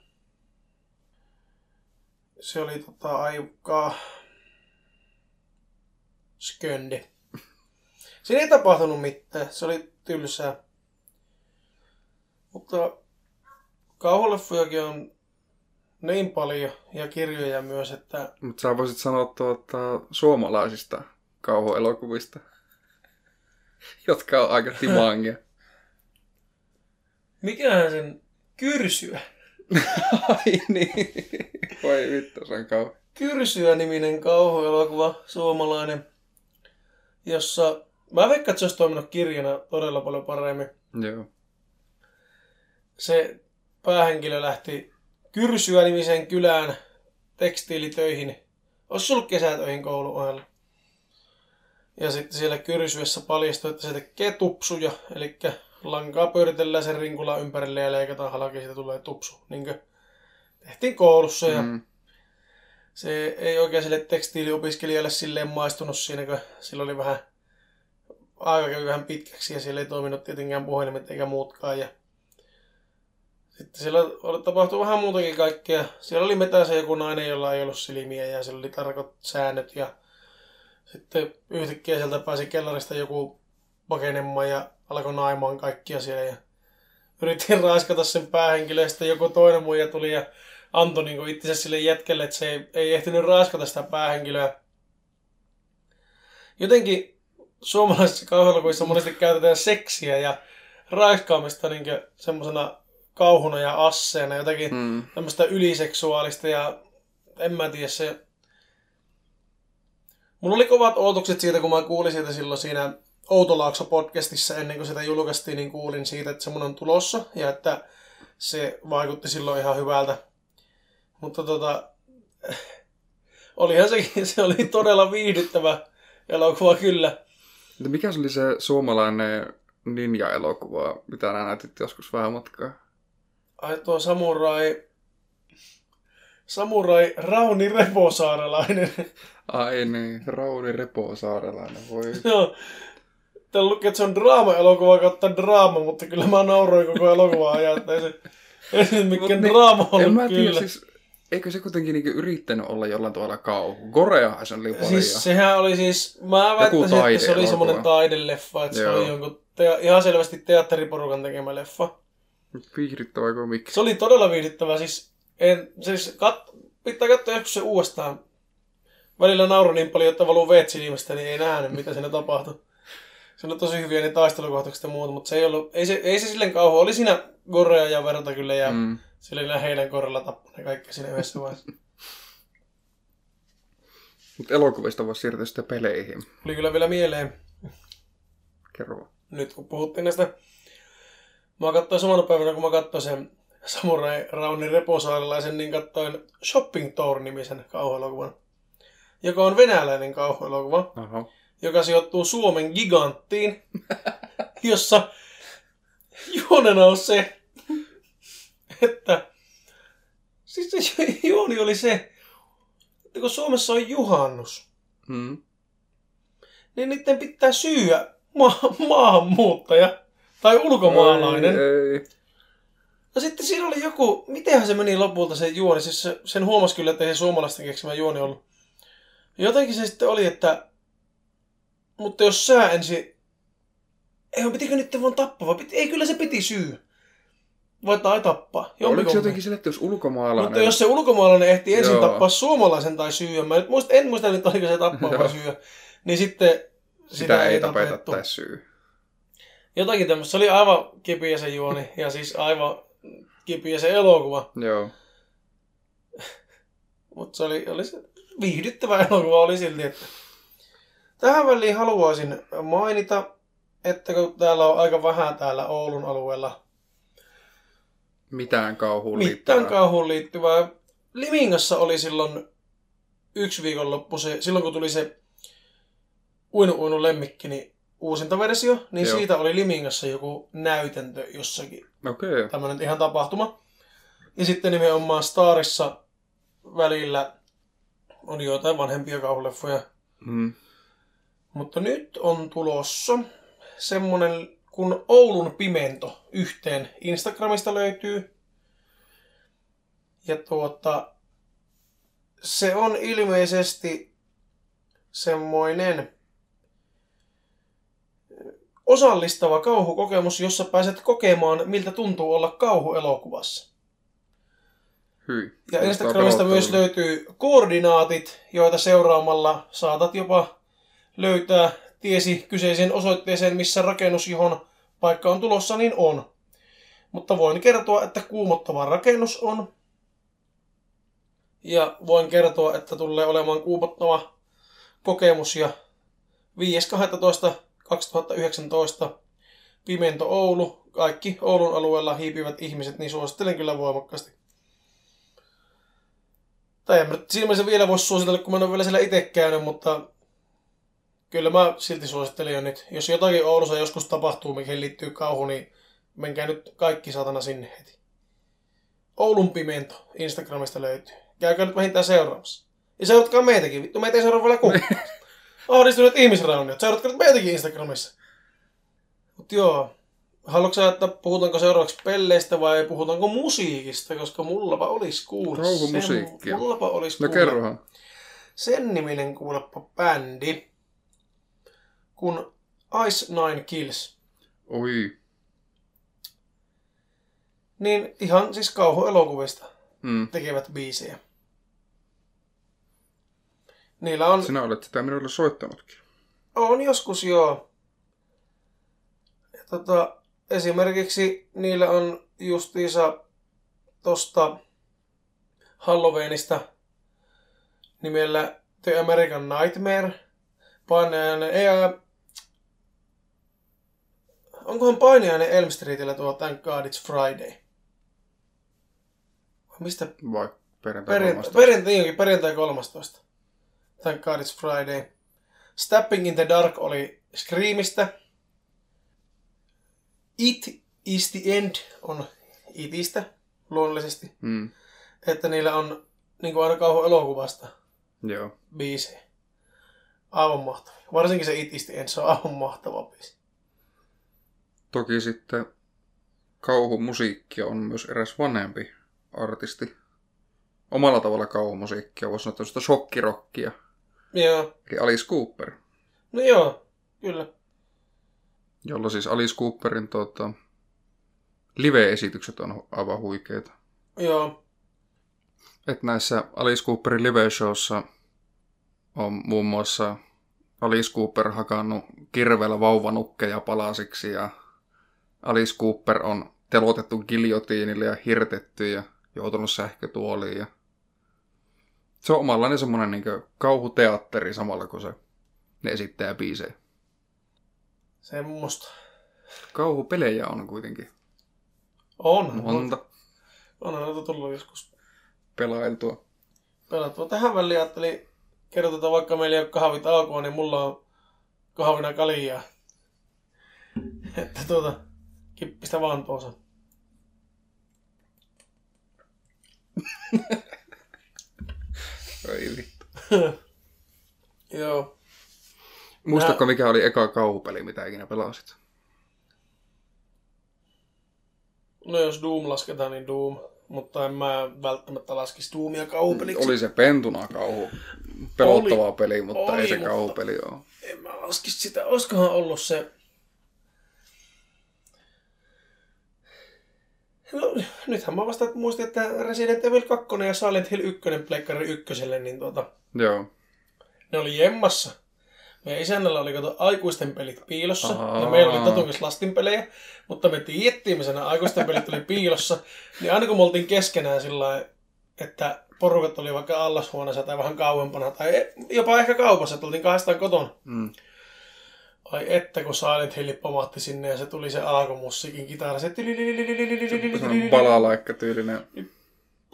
se oli tota aika sköndi. Siinä ei tapahtunut mitään. Se oli tylsää. Mutta kauhuleffojakin on niin paljon ja kirjoja myös, että Mutta sä voisit sanoa tuota, suomalaisista kauhuelokuvista, jotka on aika timangia. mikähän sen kyrsyä. Ai niin. Voi vittu, se on kauhean. Kyrsyä-niminen kauhuelokuva, suomalainen, jossa mä veikkaan, että se olisi toiminut kirjana todella paljon paremmin. Joo. Se päähenkilö lähti Kyrsyä-nimiseen kylään tekstiilitöihin. Olisi ollut kesätöihin koulun ohella. Ja sitten siellä Kyrsyessä paljastui, että se tekee tupsuja, eli lankaa pyöritellään sen rinkulan ympärille ja leikataan halki, siitä tulee tupsu. Niin kuin tehtiin koulussa ja Mm. se ei oikein sille tekstiiliopiskelijalle silleen maistunut siinä, kun sillä oli vähän, aika kävi vähän pitkäksi ja siellä ei toiminut tietenkään puhelimet eikä muutkaan. Ja sitten siellä tapahtui vähän muutakin kaikkea. Siellä oli metässä joku nainen, jolla ei ollut silmiä ja siellä oli tarkot säännöt ja sitten yhtäkkiä sieltä pääsi kellarista joku pakenemaan ja alkoi naimaan kaikkia siellä ja yritin raiskata sen päähenkilöä ja sitten joku toinen muija tuli ja antoi niin itsensä sille jätkelle, että se ei, ei ehtinyt raiskata sitä päähenkilöä. Jotenkin suomalaisissa kauhuelokuvissa monesti käytetään seksiä ja raiskaamista niin semmoisena kauhuna ja asseena, jotakin Mm. tämmöistä yliseksuaalista ja en mä tiedä se... Mulla oli kovat odotukset siitä, kun mä kuulin siitä silloin siinä Outolaakso-podcastissa ennen kuin sitä julkaistiin, niin kuulin siitä, että semmoinen on tulossa ja että se vaikutti silloin ihan hyvältä. Mutta tota, olihan sekin, se oli todella viihdyttävä elokuva kyllä. Mikä se oli se suomalainen ninja-elokuva, mitä nää näytit joskus vähän matkaa? Ai tuo samurai, samurai Rauni Reposaarelainen. Ai niin, Rauni Reposaarelainen, voi. Joo. Täällä lukee, että se on draama-elokuva kautta draama, mutta kyllä mä nauroin koko elokuva ajan, että ei se, ei se mikään niin, draama ollut En mä tiedä, kyllä. siis, eikö se kuitenkin niinku yrittänyt olla jollain tavalla kauhu? Koreahan se oli paljon. Siis sehän oli siis, mä väittäisin, että se oli semmoinen taideleffa, että se Joo. oli jonkun te- ihan selvästi teatteriporukan tekemä leffa. Viihdyttävä kuin miksi. Se oli todella viihdyttävä, siis, en, siis kat, pitää katsoa joskus se uudestaan. Välillä nauru niin paljon, että valuu veet silmästä, niin ei nähnyt, mitä siinä tapahtui. Se on tosi hyviä ne taistelukohtaukset ja muuta, mutta se ei, ollut, ei, se, ei se silleen kauhu. Oli siinä gorea ja verta kyllä ja mm. Sillä oli heidän korrella tappu ne kaikki siinä yhdessä vaiheessa. Mutta elokuvista voisi siirtyä sitten peleihin. Tuli kyllä vielä mieleen, Kerro nyt kun puhuttiin näistä. Mä katsoin samana päivänä, kun mä katsoin sen Samurai Raunin reposaarelaisen, niin katsoin Shopping Tour-nimisen kauhuelokuvan, joka on venäläinen kauhuelokuva. Aha. joka sijoittuu Suomen giganttiin, jossa juonena on se, että siis se juoni oli se, että kun Suomessa on juhannus, Mm. niin niiden pitää syyä ma- maahanmuuttaja tai ulkomaalainen. Ei, ei. No sitten siinä oli joku, mitenhän se meni lopulta se juoni, siis se, sen huomasi kyllä, että ei suomalaisten keksimä juoni ollut. Jotenkin se sitten oli, että, mutta jos sä ensin, ei pitikö nyt vaan tappaa, vai piti, ei kyllä se piti syy. Vai tai tappaa. Oliko se jotenkin sille, että jos ulkomaalainen... Mutta jos se ulkomaalainen ehti ensin Joo. tappaa suomalaisen tai syyä, mä nyt muista, en muista nyt oliko se tappaa vai syyä, niin sitten sitä, sitä ei tapeta tai syy. Jotakin tämmöistä. Se oli aivan kipiä se juoni ja siis aivan kipiä se elokuva. Joo. Mutta se oli, oli se viihdyttävä elokuva oli silti. Että... Tähän väliin haluaisin mainita, että kun täällä on aika vähän täällä Oulun alueella Mitään kauhuun mitään liittyvää. kauhuun liittyvää. Limingassa oli silloin yksi viikonloppu, se, silloin kun tuli se Uinu Uinu lemmikki, niin uusinta versio, niin Joo. siitä oli Limingassa joku näytäntö jossakin Okei. Okay. tämmöinen ihan tapahtuma. Ja sitten nimenomaan Starissa välillä on joitain vanhempia kauhuleffoja. Mm. Mutta nyt on tulossa semmonen kun Oulun Pimento yhteen Instagramista löytyy. Ja tuota, se on ilmeisesti semmoinen osallistava kauhukokemus, jossa pääset kokemaan, miltä tuntuu olla kauhuelokuvassa. Hyi. Ja Instagramista myös löytyy koordinaatit, joita seuraamalla saatat jopa löytää tiesi kyseisen osoitteeseen, missä rakennus, johon paikka on tulossa, niin on. Mutta voin kertoa, että kuumottava rakennus on. Ja voin kertoa, että tulee olemaan kuumottava kokemus. Ja 5.12.2019 Pimento Oulu, kaikki Oulun alueella hiipivät ihmiset, niin suosittelen kyllä voimakkaasti. Tai en mä nyt vielä voisi suositella, kun mä en ole vielä siellä itse käynyt, mutta kyllä mä silti suosittelen jo nyt. Jos jotakin Oulussa joskus tapahtuu, mihin liittyy kauhu, niin menkää nyt kaikki satana sinne heti. Oulun Pimento Instagramista löytyy. Käykää nyt vähintään seuraamassa. Ja seuratkaa meitäkin. Vittu, meitä ei seuraa vielä kukaan. Ahdistuneet ihmisrauniot. Seuratkaa nyt meitäkin Instagramissa. Mut joo. Haluatko sä, että puhutaanko seuraavaksi pelleistä vai puhutaanko musiikista? Koska mullapa olisi kuulla Kauhumusiikkia. sen- Mullapa olisi No kuulla kerrohan. sen niminen kuuleppa bändi, kun Ice Nine Kills. Oi. Niin ihan siis kauhuelokuvista Mm. tekevät biisejä. Niillä on, Sinä olet sitä minulle soittanutkin. on joskus joo. Ja tota, esimerkiksi niillä on justiinsa tosta Halloweenista nimellä The American Nightmare. Painajainen, ei, ää, onkohan painajainen Elm Streetillä tuo Thank God It's Friday? Mistä Vai perjantai Perjantai, 13. perjantai, perjantai 13. Thank God it's Friday. Stepping in the Dark oli Screamista. It is the End on Itistä luonnollisesti. Mm. Että niillä on niin kuin aina kauhu elokuvasta Joo. biisejä. Aivan mahtavia. Varsinkin se It is the End, se on aivan mahtava biisi. Toki sitten kauhumusiikkia on myös eräs vanhempi artisti. Omalla tavalla kauhumusiikkia, voisi sanoa tämmöistä shokkirokkia. Joo. Eli Alice Cooper. No joo, kyllä. Jolla siis Alice Cooperin tota, live-esitykset on aivan huikeita. Joo. Et näissä Alice Cooperin live-showssa on muun muassa Alice Cooper hakannut kirveellä vauvanukkeja palasiksi ja Alice Cooper on telotettu giljotiinille ja hirtetty ja joutunut sähkötuoliin. Ja... Se on omanlainen semmoinen niin kauhuteatteri samalla, kun se ne esittää biisejä. Semmosta. Kauhupelejä on kuitenkin On. On. monta Onhan noita tullut joskus kahvina kaljaa. Että tuota, kippistä vaan tuossa. Ei vittu. Joo. Muistatko, mikä oli eka kauhupeli, mitä ikinä pelasit? No jos Doom lasketaan, niin Doom. Mutta en mä välttämättä laskisi Doomia kauhupeliksi. Oli se pentuna kauhu. Pelottava Oli. peli, mutta Oli, ei se kauhupeli ole. En mä laskisi sitä. Olisikohan ollut se... No, nythän mä vasta muistin, että Resident Evil 2 ja Silent Hill 1 Pleikkari ykköselle, niin tuota, Joo. ne oli jemmassa. Meidän isännällä oli kato aikuisten pelit piilossa, Aa. ja meillä oli Tatukis lastinpelejä, mutta me tiedettiin, missä nämä aikuisten pelit oli piilossa, niin aina kun me oltiin keskenään sillä että porukat oli vaikka allashuoneessa tai vähän kauempana, tai jopa ehkä kaupassa, että oltiin kahdestaan kotona, Mm. Ai että, kun Silent Hill pomahti sinne ja se tuli se alkumusiikin kitara, se balalaikka tyylinen.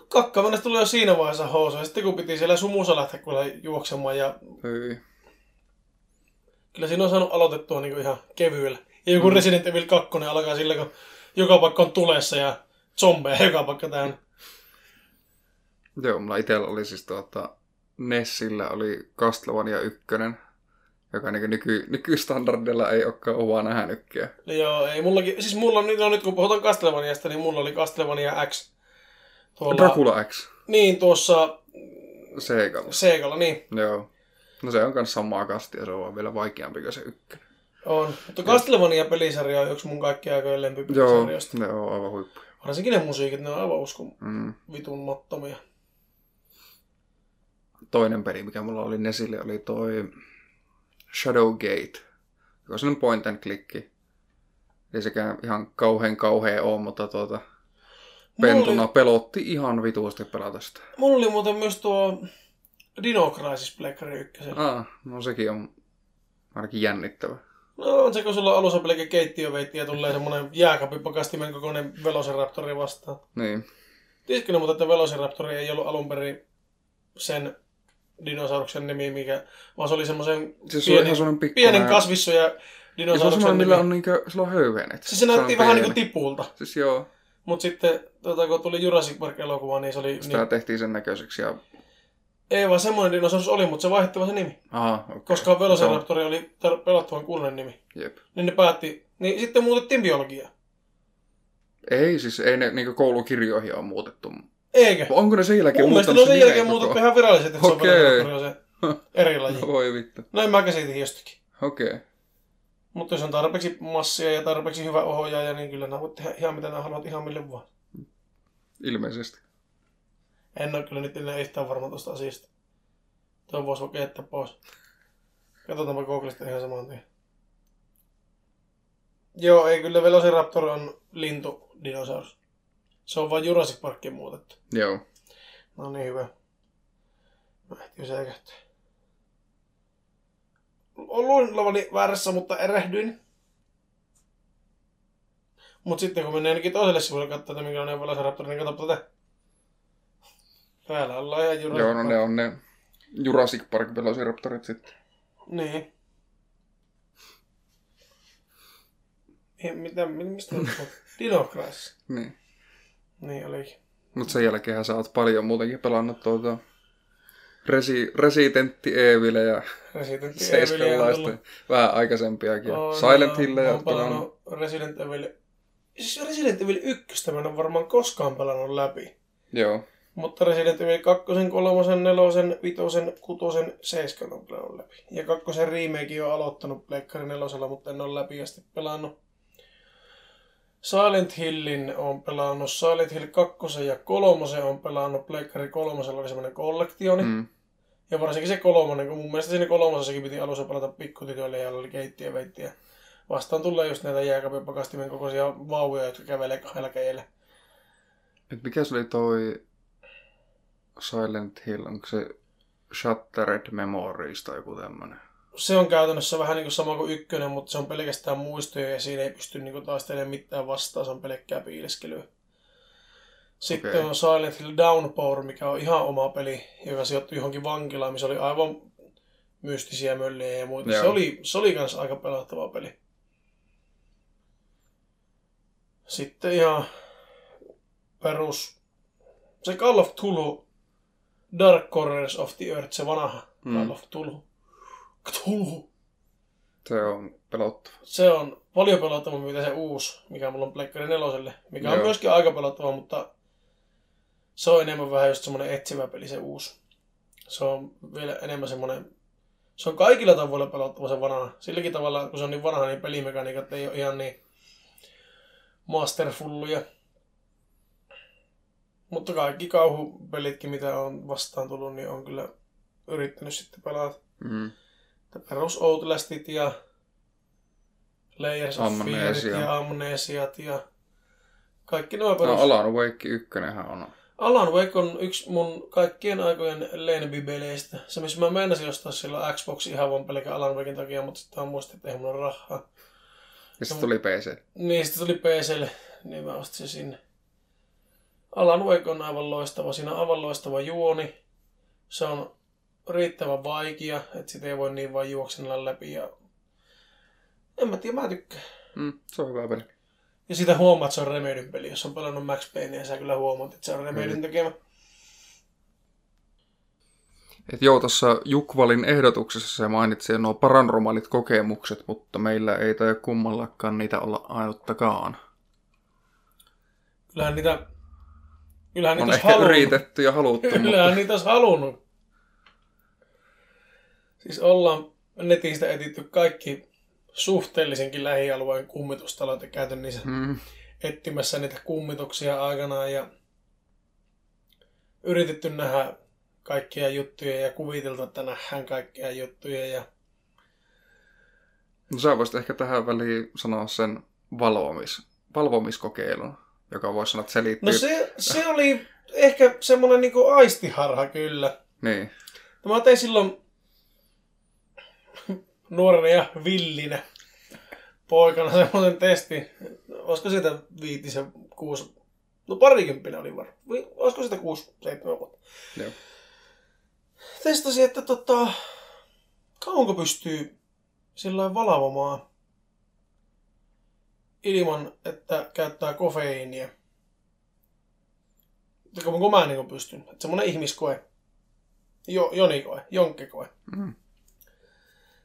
Kakkamannesta tuli jo siinä vaiheessa housu. Ja sitten kun piti siellä sumussa lähteä kyllä juoksemaan ja Hyi. kyllä siinä on saanut aloitettua niin ihan kevyellä. Ja joku Resident Evil 2 alkaa sillä, kun joka paikka on tulessa ja zombeja joka paikka täynnä. Joo, mulla itsellä oli siis tuota, Nessillä oli Castlevania 1, joka niin nyky, nykystandardilla ei olekaan ovaa nähnytkään. No Joo, ei mullakin, siis mulla on, nyt- no nyt kun puhutaan Castlevaniasta, niin mulla oli Castlevania X. Tuolla, Dracula X, Niin, tuossa Seikalla. Seegalla, niin. Joo. No se on myös samaa kastia, se on vaan vielä vaikeampi kuin se ykkönen. On. Mutta Castlevania-pelisarja on yksi mun kaikkien aikojen Joo, lempipelisarjoista. ne on aivan huippuja. Varsinkin ne musiikit, ne on aivan uskon Mm. vitun mattomia. Toinen peli, mikä mulla oli Nesille, oli toi Shadowgate, joka on sellainen point and click. Ei sekään ihan kauhean kauhea ole, mutta tuota, pentuna oli, pelotti ihan vituusti pelata sitä. mulla oli muuten myös tuo Dino Crisis Pleikkari 1. Ah, no sekin on ainakin jännittävä. No on se, kun sulla on alussa pelkkä keittiöveitti ja tulee semmonen jääkapipakastimen kokoinen Velociraptori vastaan. Niin. Tiesitkö ne mutta, että Velociraptori ei ollut alun perin sen dinosauruksen nimi, mikä, vaan se oli semmoisen Siis se on semmoinen pikkuinen... pienen kasvissu ja Ja se on dinosauruksen millä nimi. on niinkö, sillä on höyhenet. Siis se näytti vähän niin kuin pieni. tipulta. Siis joo, Mutta sitten, tota, kun tuli Jurassic Park-elokuva, niin se oli... sitä Niin, tehtiin sen näköiseksi ja... ei vaan semmoinen dinosaurus oli, mutta se vaihdettiin vaan se nimi. Aha, okei. Koska Velociraptori oli pelottavan kuulonen nimi. Jep. Niin ne päätti, niin sitten muutettiin biologiaa. Ei, siis ei ne niinku koulukirjoihin ole muutettu. Eikö? Onko ne sen jälkeen Mun mielestä ne on sen jälkeen muutettu ihan virallisesti, että Okei. se on se eri laji. No voi vittu. Näin mä käsitin jostakin. Okei. Okay. Mutta jos on tarpeeksi massia ja tarpeeksi hyvä ohjaaja, niin kyllä nämä voit tehdä ihan mitä nämä haluat, ihan mille vaan. Ilmeisesti. En ole kyllä nyt enää yhtään varma tuosta asiasta. Tuon voisi vaikka jättää pois. Katsotaanpa Googlesta ihan saman tien. Joo, ei kyllä Velociraptor on lintu dinosaurus. Se on vain Jurassic Parkkiin muutettu. Joo. No niin, hyvä. Mä ehtin säikähtää. Luin olevani väärässä, mutta erehdyin. Mut sitten kun mennään ainakin toiselle sivulle katsoa, että minkälainen on Velociraptor, niin katsoppa tätä. Täällä ollaan ihan Jurassic Joo, no ne on ne Jurassic Park Velociraptorit sitten. Niin. Mitä, mi- mistä puhut? Dino Crisis. Niin. Niin olikin. Mut sen jälkeen sä oot paljon muutenkin pelannut tuota Resi, Resident Evil ja seiskanlaista vähän aikaisempiakin. On, Silent Hill ja oon pelannut Resident Evil... Siis Resident Evil 1 mä en ole varmaan koskaan pelannut läpi. Joo. Mutta Resident Evil 2, 3, 4, 5, 6, 7 on pelannut läpi. Ja kakkosen remake on aloittanut Pleikkari 4, mutta en ole läpi asti pelannut. Silent Hillin on pelannut, Silent Hill 2 ja 3 on pelannut, Pleikkari 3 oli semmoinen kollektioni. Mm. Ja varsinkin se kolmonen, kun mun mielestä siinä kolmosessakin piti alussa pelata pikkutytöille ja oli keittiö ja veittiä. Vastaan tulee just näitä jääkaapin pakastimen kokoisia vauvoja, jotka kävelee kahdella kädellä. Et mikä se oli toi Silent Hill? Onko se Shattered Memories tai joku tämmönen? Se on käytännössä vähän niin kuin sama kuin ykkönen, mutta se on pelkästään muistoja ja siinä ei pysty niin kuin taistelemaan mitään vastaan, se on pelkkää piileskelyä. Sitten Okei. on Silent Hill Downpour, mikä on ihan oma peli, joka sijoittui johonkin vankilaan, missä oli aivan mystisiä mölliä ja muita. Joo. Se oli, se oli kans aika pelottava peli. Sitten ihan perus... Se Call of Tulu, Dark Corners of the Earth, se vanha Mm. Call of Tulu. Cthulhu. Se on pelottava. Se on paljon pelottavampi mitä se uusi, mikä mulla on Pleikkari neloselle. Mikä on Joo. myöskin aika pelottava, mutta se on enemmän vähän just semmoinen etsivä peli se uusi. Se on vielä enemmän semmoinen... Se on kaikilla tavoilla pelottava se vanha. Silläkin tavalla, kun se on niin vanha, niin pelimekaniikat ei ole ihan niin masterfulluja. Mutta kaikki kauhupelitkin, mitä on vastaan tullut, niin on kyllä yrittänyt sitten pelata. Mm. Perus Outlastit ja Layers of Fearit ja Amnesiat ja kaikki nuo No, perus... Alan Wake 1 on. Alan Wake on yksi mun kaikkien aikojen Lenby-peleistä. Se, missä mä meinasin ostaa silloin Xbox ihan vaan pelkän Alan Waken takia, mutta sitten muistin, että ei mulla ole rahaa. Ja sitten tuli PC. Niin, sitten tuli PClle, niin mä ostin sen sinne. Alan Wake on aivan loistava. Siinä on aivan loistava juoni. Se on riittävän vaikea, että sitä ei voi niin vaan juoksennella läpi. Ja... En mä tiedä, mä tykkään. Mm, se on hyvä peli. Ja sitä huomaat, että se on Remedyn peli. Jos on pelannut Max Payne, niin sä kyllä huomaat, että se on Remedyn Mm. tekemä. Et joo, tuossa Jukvalin ehdotuksessa se mainitsi nuo paranormaalit kokemukset, mutta meillä ei tai kummallakaan niitä olla ainuttakaan. Kyllähän niitä... Kyllähän On niitä ehkä halunnut. yritetty ja haluttu, Kyllähän mutta niitä olisi halunnut. Siis ollaan netistä etitty kaikki suhteellisenkin lähialueen kummitustalot ja käyty niissä mm, etsimässä niitä kummituksia aikanaan ja yritetty nähdä kaikkia juttuja ja kuviteltu, että nähdään kaikkia juttuja ja no sä voisit ehkä tähän väliin sanoa sen valvomis, valvomiskokeilun, joka voisi sanoa, että se liittyy... No se, se oli ehkä semmoinen niinku aistiharha kyllä. Niin, No mä tein silloin nuorena ja villinä poikana semmoisen testi. Olisiko siitä viitisen, kuusi, no parikymppinen oli varmaan. Olisiko sitä kuusi, seitsemän vuotta. joo. Testasin, että tota, kauanko pystyy sillä valvomaan ilman, että käyttää kofeiinia. Ja Kauanko mä niin pystyn. Että semmoinen ihmiskoe. Jo, jonikoe, jonkkikoe. Mm.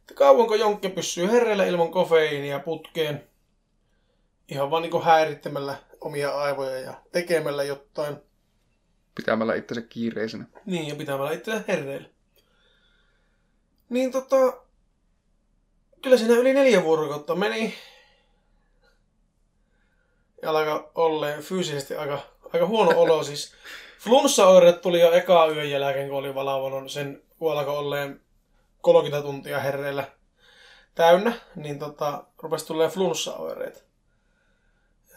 Että kauanko jonkke pysyy herreillä ilman kofeiinia putkeen. Ihan vaan niin häirittämällä omia aivoja ja tekemällä jotain. Pitämällä itsensä kiireisenä. Niin, ja pitämällä itseään herreillä. Niin tota... Kyllä siinä yli neljä vuorokautta meni. Ja alkaa olleen fyysisesti aika, aika huono olo. Siis flunssaoireet tuli jo eka yön jälkeen, kun oli valvonut sen, kun alkoi olleen 30 tuntia herreillä täynnä, niin tota, rupesi tulee flunssaoireet.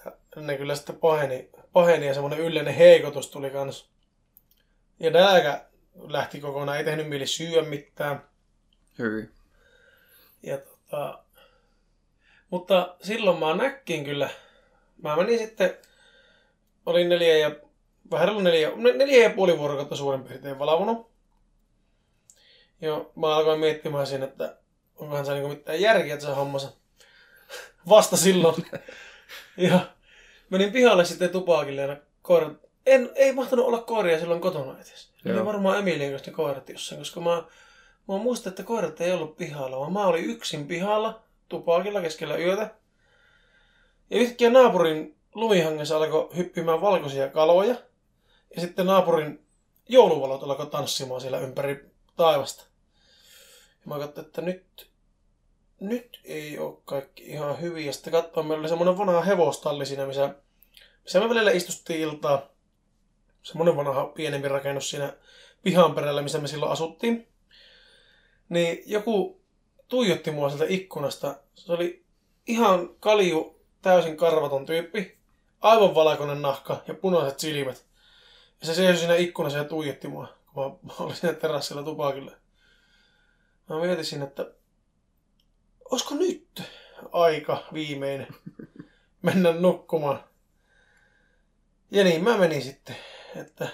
Ja ne kyllä sitten paheni, paheni ja semmoinen yleinen heikotus tuli kans. Ja nälkä lähti kokonaan, ei tehnyt mieli syödä mitään. Hyvin. Ja tota, mutta silloin mä näkkin kyllä. Mä menin sitten, olin neljä ja, vähän reilu neljä, ne- neljä ja puoli vuorokautta suurin piirtein valvonut. Joo, mä alkoin miettimään siinä, että onkohan se niinku mitään järkeä tässä hommassa. Vasta silloin. ja menin pihalle sitten tupakille ja koirat, en, ei mahtanut olla koiria silloin kotona edes. Oli Joo. varmaan Emilien kanssa koirat jossain, koska mä, mä muistan, että koirat ei ollut pihalla, vaan mä olin yksin pihalla tupakilla keskellä yötä. Ja yhtäkkiä naapurin lumihangessa alkoi hyppimään valkoisia kaloja. Ja sitten naapurin jouluvalot alkoi tanssimaan siellä ympäri taivasta. Ja mä katsoin, että nyt, nyt ei ole kaikki ihan hyvin. Ja sitten katsoin, meillä oli semmoinen vanha hevostalli siinä, missä, missä me välillä istuttiin iltaa. Semmoinen vanha pienempi rakennus siinä pihan perällä, missä me silloin asuttiin. Niin joku tuijotti mua sieltä ikkunasta. Se oli ihan kalju, täysin karvaton tyyppi. Aivan valkoinen nahka ja punaiset silmät. Ja se seisoi siinä ikkunassa ja tuijotti mua, kun mä olin siinä terassilla tupakilla. Mä mietin, että olisiko nyt aika viimeinen mennä nukkumaan. Ja niin mä menin sitten, että...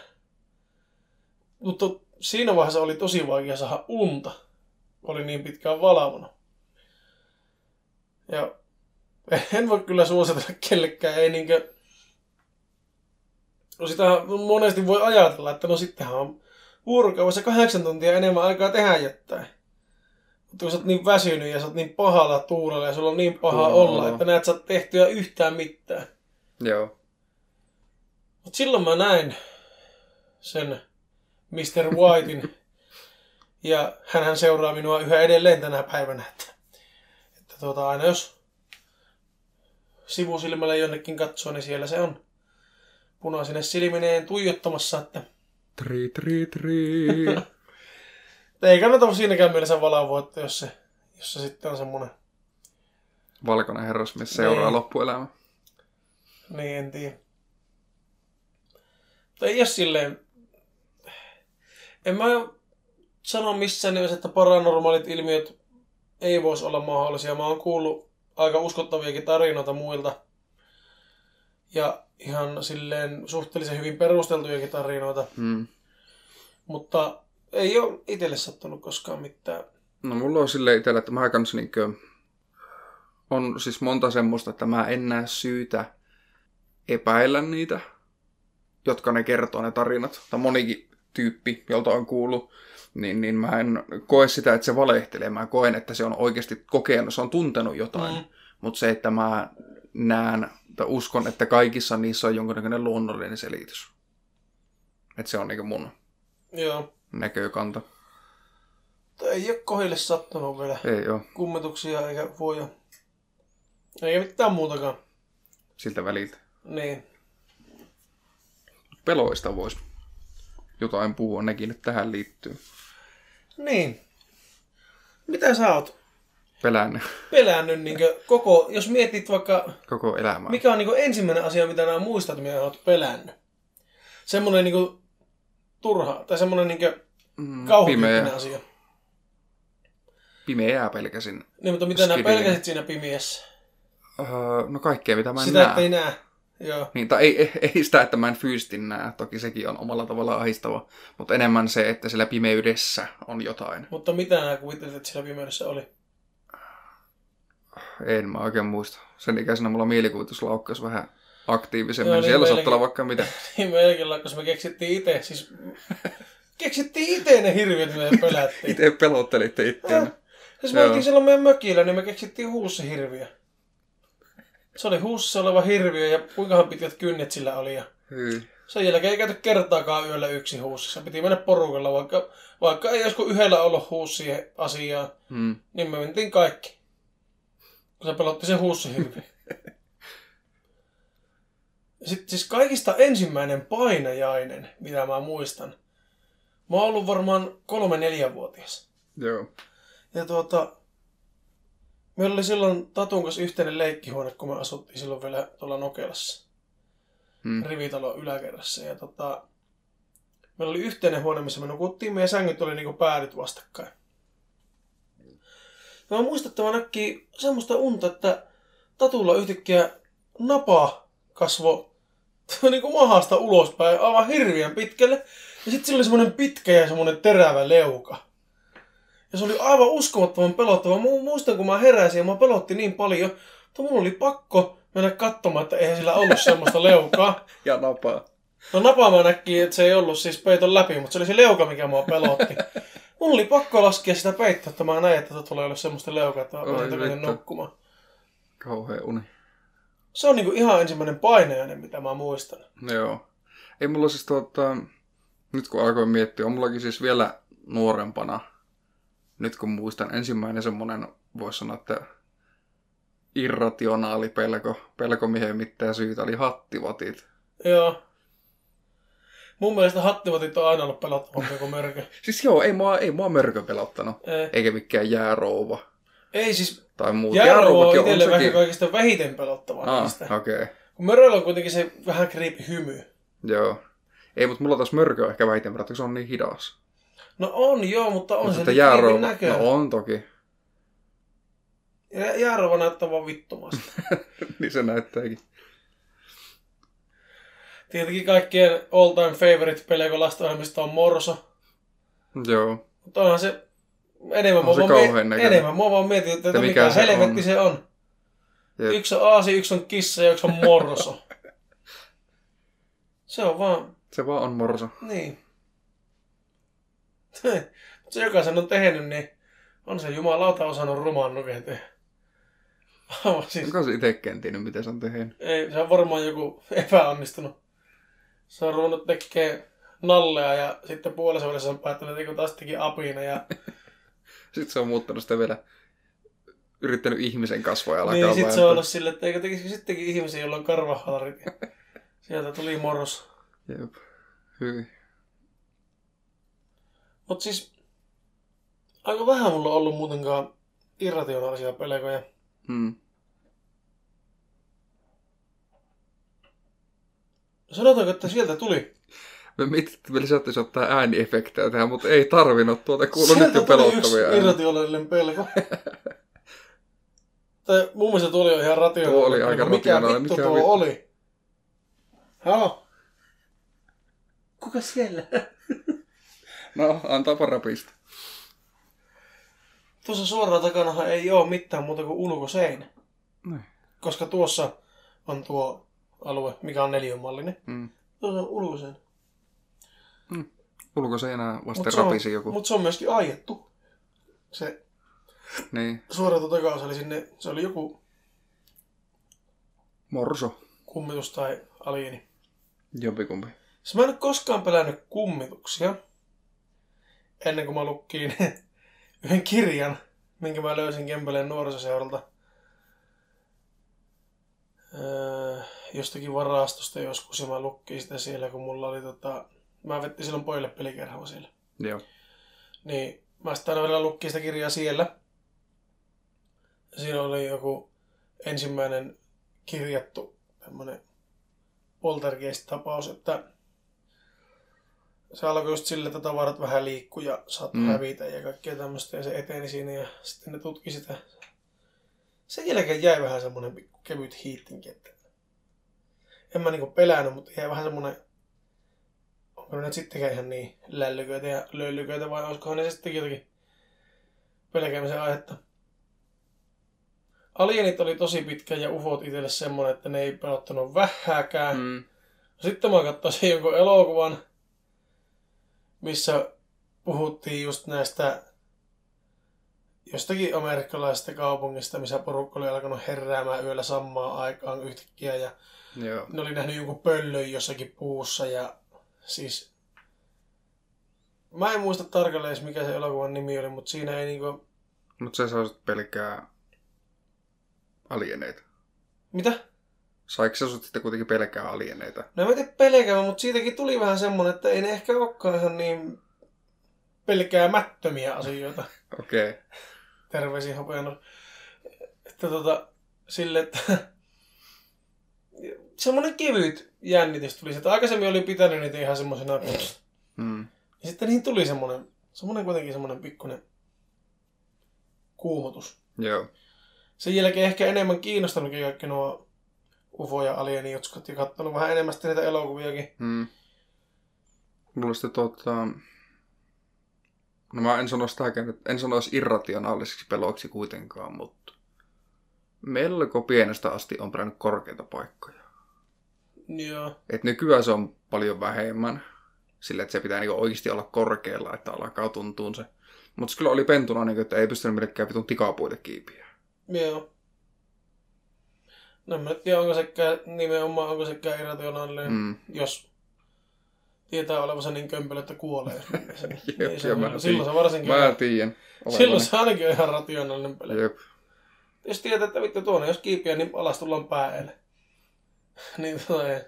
Mutta siinä vaiheessa oli tosi vaikea saada unta. oli niin pitkään valvonut. Ja en voi kyllä suositella kellekään, ei niinkö... No sitä monesti voi ajatella, että no sittenhän on vuorokaudessa kahdeksan tuntia enemmän aikaa tehdä jotain. Kun sä oot niin väsynyt ja sä oot niin pahalla tuulella ja sulla on niin paha Tuulella olla, että näet sä tehtyä yhtään mitään. Joo. Mutta silloin mä näin sen Mr. Whitein. ja hän seuraa minua yhä edelleen tänä päivänä. Että, että tuota, aina jos sivusilmällä jonnekin katsoo, niin siellä se on punaisine silmineen tuijottamassa, että Tri, tri, tri. Ei kannata siinäkään mielessä valavoa, että jos se, jos se sitten on semmoinen, Valkoinen herrasmies seuraa Niin. loppuelämä. niin en tiedä. Mutta ei ole silleen, en mä sano missään nimessä, että paranormaalit ilmiöt ei voisi olla mahdollisia. Mä oon kuullut aika uskottaviakin tarinoita muilta. Ja ihan silleen suhteellisen hyvin perusteltujakin tarinoita. Hmm. Mutta ei ole itselle sattunut koskaan mitään. No mulla on silleen itsellä, että mä kans niinkö... On siis monta semmoista, että mä en näe syytä epäillä niitä, jotka ne kertoo ne tarinat. Tai monikin tyyppi, jolta on kuullut, niin, niin mä en koe sitä, että se valehtelee. Mä koen, että se on oikeasti kokenut, se on tuntenut jotain. Mm. Mutta se, että mä näen tai uskon, että kaikissa niissä on jonkinnäköinen luonnollinen selitys. Että se on niinku mun Joo. Näkökanta. Mutta ei ole kohille sattunut vielä Ei oo kummetuksia eikä voja. Eikä mitään muutakaan. siltä väliltä. Niin. Peloista vois jotain puhua, nekin nyt tähän liittyy. Niin. Mitä sä oot Pelännyt pelännyt niin koko, jos mietit vaikka, koko elämää. mikä on niin ensimmäinen asia, mitä nämä muistat, mitä oot pelännyt? Semmoinen niin turha, tai semmoinen niin Mm, kauhutyyppinen pimeä, asia. pimeää pelkäsin. Niin, mutta mitä nää Skidillinen. pelkäsit siinä pimiessä? Öö, no kaikkea, mitä mä en Sitä, näe. että ei näe. Joo. Niin, tai ei, ei, sitä, että mä en fyysisesti näe. Toki sekin on omalla tavallaan ahistava. Mutta enemmän se, että siellä pimeydessä on jotain. Mutta mitä nää kuvittelit, että siellä pimeydessä oli? En mä oikein muista. Sen ikäisenä mulla mielikuvitus laukkaisi vähän aktiivisemmin. Joo, niin siellä saattaa olla vaikka mitä. Niin melkein, koska me keksittiin itse, siis keksittiin itse ne hirviöt, mitä me pelättiin. Itse pelottelitte itseänne. Siis me oltiin silloin meidän mökillä, niin me keksittiin huussihirviö. Se oli huussa oleva hirviö ja kuinkahan pitkät kynnet sillä oli. Ja Hyi. sen jälkeen ei käyty kertaakaan yöllä yksi huussissa. Piti mennä porukalla, vaikka, vaikka ei joskus yhdellä ollut huussia asiaa, Mm. niin me mentiin kaikki. Kun se pelotti se huussihirviö. Sitten siis kaikista ensimmäinen painajainen, mitä mä muistan. Mä oon ollut varmaan kolme-neljävuotias. Joo. Ja tuota, meillä oli silloin Tatun kanssa yhteinen leikkihuone, kun me asuttiin silloin vielä tuolla Nokelassa, Mm. rivitalon yläkerrassa. Ja tota, meillä oli yhteinen huone, missä me nukuttiin, meidän sängyt oli niinku päädyt vastakkain. Ja mä muistan, että mä näkki semmoista unta, että Tatulla yhtäkkiä napa kasvo niinku mahasta ulospäin aivan hirveän pitkälle. Ja sitten sillä oli semmoinen pitkä ja semmoinen terävä leuka. Ja se oli aivan uskomattoman pelottava. Mä muistan, kun mä heräsin ja mä pelotti niin paljon, että mun oli pakko mennä katsomaan, että eihän sillä ollut semmoista leukaa. Ja napaa. No napaa mä näkkiin, että se ei ollut siis peiton läpi, mutta se oli se leuka, mikä mua pelotti. Mun oli pakko laskea sitä peittoa, että mä näin, että tulee olla semmoista leukaa, että mä nukkumaan. Kauhea uni. Se on niinku ihan ensimmäinen painejainen, mitä mä muistan. Joo. Ei mulla siis tuota, nyt kun alkoin miettiä, on mullakin siis vielä nuorempana, nyt kun muistan ensimmäinen semmonen, voisi sanoa, että irrationaali pelko, pelko mihin mitään syytä, oli hattivatit. Joo. Mun mielestä hattivatit on aina ollut pelottavampi kuin mörkö. Siis joo, ei mua, ei mua mörkö pelottanut, Ei, eikä mikään jäärouva ei siis tai muut. Jäärouva on Jäärouvakin itselle vähän kaikista vähiten pelottavaa Ah, niistä. okei. Okay. Kun möröllä on kuitenkin se vähän kriipi hymy. Joo. Ei, mutta mulla taas mörkö on ehkä vähiten pelottava, kun se on niin hidas. No on joo, mutta on Mutta se jäärouva, näköinen. no on toki. Ja Jäärouva näyttää vaan vittumasta. niin se näyttääkin. Tietenkin kaikkien all time favorite pelejä, kun lastenohjelmista on Morso. Joo. Mutta onhan se Enemmän, On mua se vaan, mie- enemmän mua vaan mietin, että, Että mikä mikä, se helvetti on. se on. Jep. Yksi on aasi, yksi on kissa ja yksi on morso. se on vaan, Se vaan on morso. niin. Se joka sen on tehnyt, niin on se jumalauta osannut rumaan nuken tehdä. Siis, Onko se itsekään tiennyt, miten se on tehnyt? ei, se on varmaan joku epäonnistunut. Se on ruvennut tekemään nallea ja sitten puolessa välissä on päättänyt, että taas teki apina. Ja Sitten se on muuttanut sitä vielä yrittänyt ihmisen kasvoja alkaa niin, sitten se on ollut silleen, että eikö tekisikö sittenkin ihmisiä, joilla on karvahalarit. Ja sieltä tuli moros. Jep. Hyvin. Mutta siis aika vähän mulla on ollut muutenkaan irrationaalisia pelkoja. Mm. Sanotaanko, että sieltä tuli. Me mietittiin, että me lisättäisiin ottaa ääniefektejä tähän, mutta ei tarvinnut. Tuota kuuluu nyt sieltä jo tuli yksi pelottavia ääniä. irrationaalinen pelko. tai mun mielestä tuo oli jo ihan rationaalinen. Tuo oli aika. Mikä rationaalinen. vittu Mikä tuo vittu? oli? Halo? Kuka siellä? No, antaapa rapista. Tuossa suoraan takanahan ei ole mitään muuta kuin ulkoseinä. Niin. Koska tuossa on tuo alue, mikä on neliömallinen. Mm. Tuossa on ulkoseinä. Ulkoseinää vasten Mut se on- rapisi joku. Mutta se on myöskin aiettu. Se Niin. suoratu takaus oli sinne, se oli joku Morso. kummitus tai alieni. Jompikumpi. Siis mä en ole koskaan pelännyt kummituksia, ennen kuin mä lukkiin yhden kirjan, minkä mä löysin Kempeleen nuorisoseuralta. Öö, jostakin varastosta joskus ja mä lukkiin sitä siellä, kun mulla oli tota... Mä vettin silloin pojille pelikerhoa siellä. Joo. Niin mä sitten aina välillä lukkiin sitä kirjaa siellä. Siinä oli joku ensimmäinen kirjattu tämmönen poltergeist-tapaus, että se alkoi just sille, että tavarat vähän liikkuu ja saattoi Mm. hävitä ja kaikkea tämmöistä ja se eteni siinä ja sitten ne tutki sitä. Sen jälkeen jäi vähän semmonen pikku kevyt hiittinki, että en mä niinku pelännyt, mutta jäi vähän semmonen onko ne nyt sittenkään ihan niin lällyköitä ja löllyköitä vai olisikohan ne sittenkin jotakin pelkäämisen aihetta. Alienit oli tosi pitkä ja ufot itselle semmonen, että ne ei pelottanut vähääkään. Mm. Sitten mä katsoin jonkun elokuvan, missä puhuttiin just näistä jostakin amerikkalaisesta kaupungista, missä porukka oli alkanut heräämään yöllä samaan aikaan yhtäkkiä ja Joo. ne oli nähnyt jonkun pöllön jossakin puussa ja siis... Mä en muista tarkalleen edes mikä se elokuvan nimi oli, mutta siinä ei niinku... Mutta sä saisit pelkää alieneita. Mitä? Saiko sä sut sitten kuitenkin pelkää alieneita? No mä tiedä pelkäämään, mutta siitäkin tuli vähän semmonen, että ei ne ehkä olekaan ihan niin pelkäämättömiä asioita. Okei. Okay. Terveisiä hopeana. Että tota, sille, että semmonen kevyt jännitys tuli. Että aikaisemmin oli pitänyt niitä ihan semmosena... Mm. Ja sitten niihin tuli semmonen, semmonen kuitenkin semmonen pikkunen kuumotus. Joo. Sen jälkeen ehkä enemmän kiinnostanutkin kaikki nuo UFO- ja alienijutskat ja katsonut vähän enemmän sitten niitä elokuviakin. Mm. Mulla sitten tota... No mä en sano sitäkään, että en sanoisi irrationaalisiksi peloiksi kuitenkaan, mutta melko pienestä asti on pelännyt korkeita paikkoja. Joo. Et nykyään se on paljon vähemmän. Sillä, että se pitää niinku oikeasti olla korkealla, että alkaa tuntua se. Mutta se kyllä oli pentuna, niinku, että ei pystynyt millekään vitun tikapuille kiipiä. Joo. No en mä nyt tiedä, onko sekään nimenomaan, onko sekään irrationaalinen, mm. Jos tietää olevansa niin kömpelö, että kuolee. Jep, Niin se, mä on- silloin se varsinkin Mä tiedän. silloin se ainakin on ihan rationaalinen peli. Jep. Jos tietää, että vittu tuonne, jos kiipiä, niin alas tullaan päälle. niin tota ei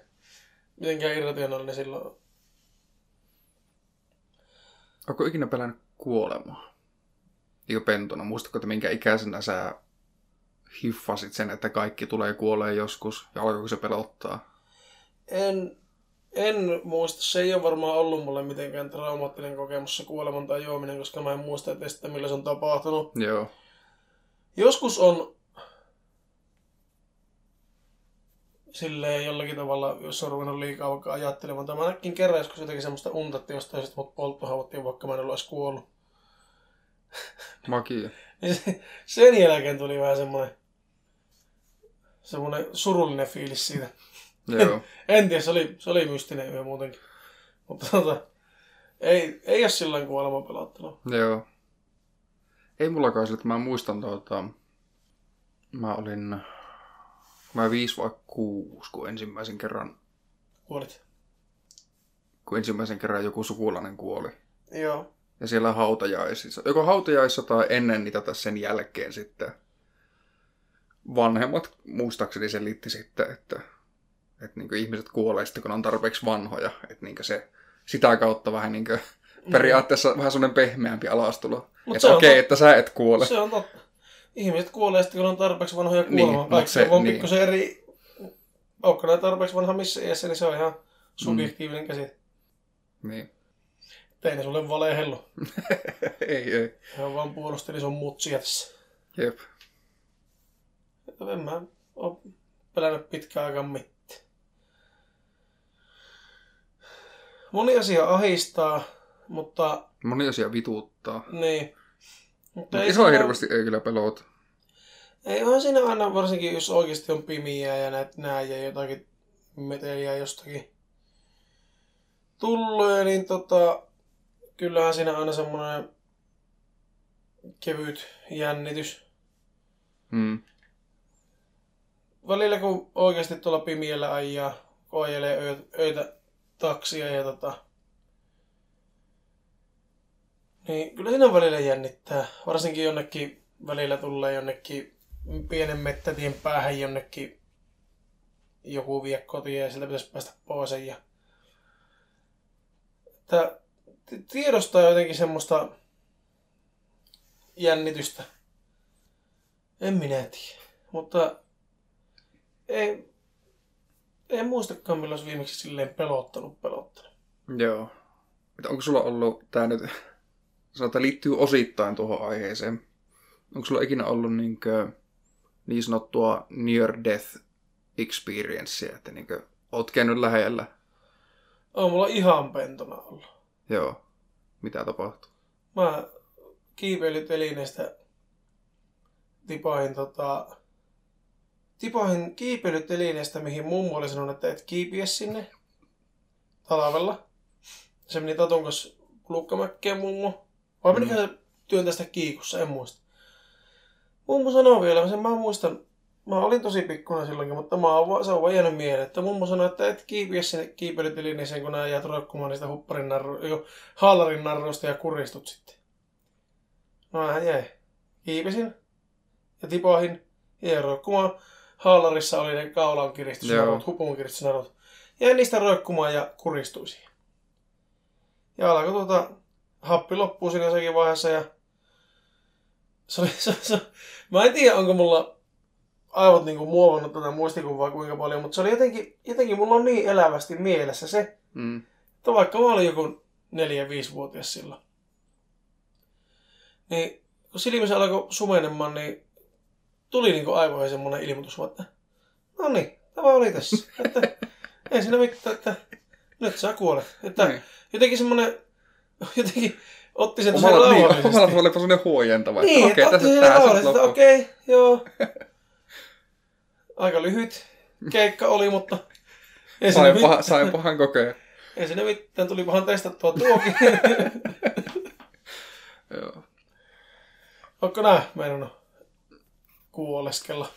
mitenkään irrationaalinen silloin. on. Onko ikinä pelännyt kuolemaa? Niin pentuna. Muistatko, että minkä ikäisenä sä hiffasit sen, että kaikki tulee kuolee joskus? Ja alkoiko se pelottaa? En, en muista, se ei ole varmaan ollut mulle mitenkään traumaattinen kokemus se kuoleman tai juominen, koska mä en muista edes, että millä se on tapahtunut. Joo. Joskus on silleen jollakin tavalla, jos on ruvennut liikaa vaikka ajattelemaan. Tai mä näkin kerran joskus jotenkin semmoista unta, että jostain sitten mut polttohaavoittiin, vaikka mä en edes kuollut. Makia. Niin se, sen jälkeen tuli vähän semmoinen, semmoinen surullinen fiilis siitä. Joo. En tiedä, se oli, se oli mystinen yö muutenkin. Mutta tota, ei, ei ole silloin kuolema pelottanut. Joo. Ei mullakaan sillä, että mä muistan tuota... Mä olin... Mä 5 vai 6, kun ensimmäisen kerran, Kuolit. kun ensimmäisen kerran joku sukulainen kuoli. Joo. Ja siellä hautajaisissa. Joko hautajaisissa tai ennen niitä tai sen jälkeen sitten. Vanhemmat muistaakseni selitti sitten, että, että niin ihmiset kuolee sitten, kun on tarpeeksi vanhoja. Että niin se sitä kautta vähän niin periaatteessa vähän semmoinen pehmeämpi alastulo. Mut on okei, totta. että sä et kuole. Se on totta. Ihmiset kuolee sitten, kun on tarpeeksi vanhoja Niin, kuolemaan. Vaikka se- on niin. pikkusen eri... Onko ne tarpeeksi vanha missä iässä, niin se on ihan subjektiivinen käsite. Niin. Tein ne sulle valehellu. ei, ei. Hän vaan puolusteli sun mutsia tässä. Jep. Että En mä oo pelännyt pitkään aikaan mitään. Moni asia ahistaa, mutta Moni asia vituuttaa. niin. Mutta Mut ei iso siinä- hirveästi ei kyllä pelota. Ei onhan siinä aina, varsinkin jos oikeasti on pimiä ja näet näin ja jotakin meteliä jostakin tullut, niin tota, kyllähän siinä aina semmoinen kevyt jännitys. Mm. Välillä kun oikeasti tuolla pimiellä ajaa, koejelee öitä, öitä taksia ja tota, niin kyllä siinä välillä jännittää. Varsinkin jonnekin välillä tulee jonnekin pienen mettätien päähän jonnekin joku vie kotiin ja sieltä pitäisi päästä pois. Ja... Että t- tiedostaa jotenkin semmoista jännitystä. En minä tiedä. Mutta ei, en muistakaan milloin olisi viimeksi silleen pelottanut pelottanut. Joo. Että onko sulla ollut, tää nyt, sanotaan liittyy osittain tuohon aiheeseen. Onko sulla ikinä ollut niinkö, niin sanottua near death experiencea, että niinkö, oot käynyt lähellä? On mulla ihan pentona ollut. Joo. Mitä tapahtuu? Mä kiipeilyt telineestä tipahin tota... Tipahin kiipeilytelineestä, mihin mummo oli sanonut, että et kiipiä sinne talvella. Se meni Tatun kanssa lukkamäkkeen mummo. Vai menikö se työntää sitä kiikussa, en muista. Mummo sanoi vielä, sen mä muistan, mä olin tosi pikkuinen silloinkin, mutta mä oon, se on vaan jäänyt mieleen, että mummo sanoi, että et kiipiä sinne kiipeilytelineeseen, kun nää jäät roikkumaan niistä hupparin narru, jo, haalarin narruista ja kuristut sitten. No hän jäi. Kiipesin ja tipahin ja roikkumaan. Haalarissa oli ne kaulan kiristysnarut, hupun kiristysnarut. Jäin niistä roikkumaan ja kuristuin siihen. Ja alkoi tuota, happi loppuu siinä jossakin vaiheessa ja se oli, se, se, mä en tiedä onko mulla aivot niinku muovannut tätä muistikuvaa kuinka paljon, mutta se oli jotenkin, jotenkin mulla on niin elävästi mielessä se, Mm. että vaikka mä olin joku 4-5-vuotias silloin, niin kun silmissä alkoi sumenemaan, niin tuli niinku aivoihin semmoinen ilmoitus, että no niin, tämä oli tässä. Että ei siinä mitään, että nyt sä kuolet. Että Niin. jotenkin semmoinen, jotenkin otti sen tosi Omalla, niin, omalla tavalla sellainen huojentava. Niin, okei, että tässä rauhallisesti, sitten okei, joo. Aika lyhyt keikka oli, mutta ei Sain, paha, sain pahan kokea. ei siinä mitään, tuli pahan testattua tuokin. Joo. Onko nää meinannut kuoleskella?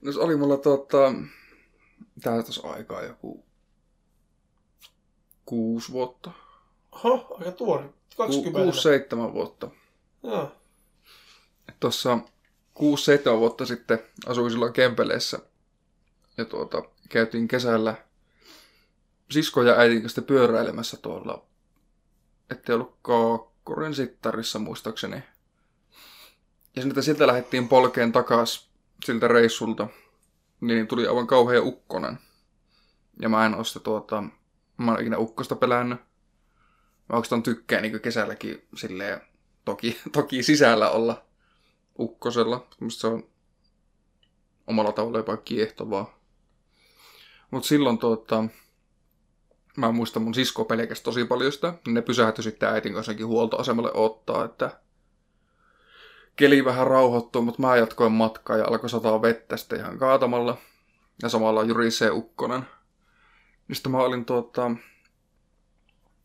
No se oli mulla tota, tää tuossa aikaa joku kuusi vuotta. Oho, aika tuori. Ku, 20. kuusi, seitsemän vuotta. Joo. Tuossa kuusi, seitsemän vuotta sitten asuin silloin Kempeleessä. Ja tuota, käytiin kesällä sisko ja äitin kanssa pyöräilemässä tuolla, ettei ollut Kaakkoren sittarissa muistaakseni. Ja sitten sieltä lähdettiin polkeen takas siltä reissulta, niin tuli aivan kauhea ukkonen. Ja mä en oo sitä tuota, mä en ikinä ukkosta pelännyt. Mä oikeastaan tykkään niin kesälläkin silleen, toki, toki sisällä olla ukkosella. Musta se on omalla tavalla jopa kiehtovaa. Mut silloin tuota, mä muistan mun sisko pelkästään tosi paljon sitä. Ne pysähtyi sitten äitin kanssakin huoltoasemalle ottaa, että keli vähän rauhoittui, mutta mä jatkoin matkaa ja alkoi sataa vettä sitten ihan kaatamalla. Ja samalla jyrisee ukkonen. Niin mä olin tuota,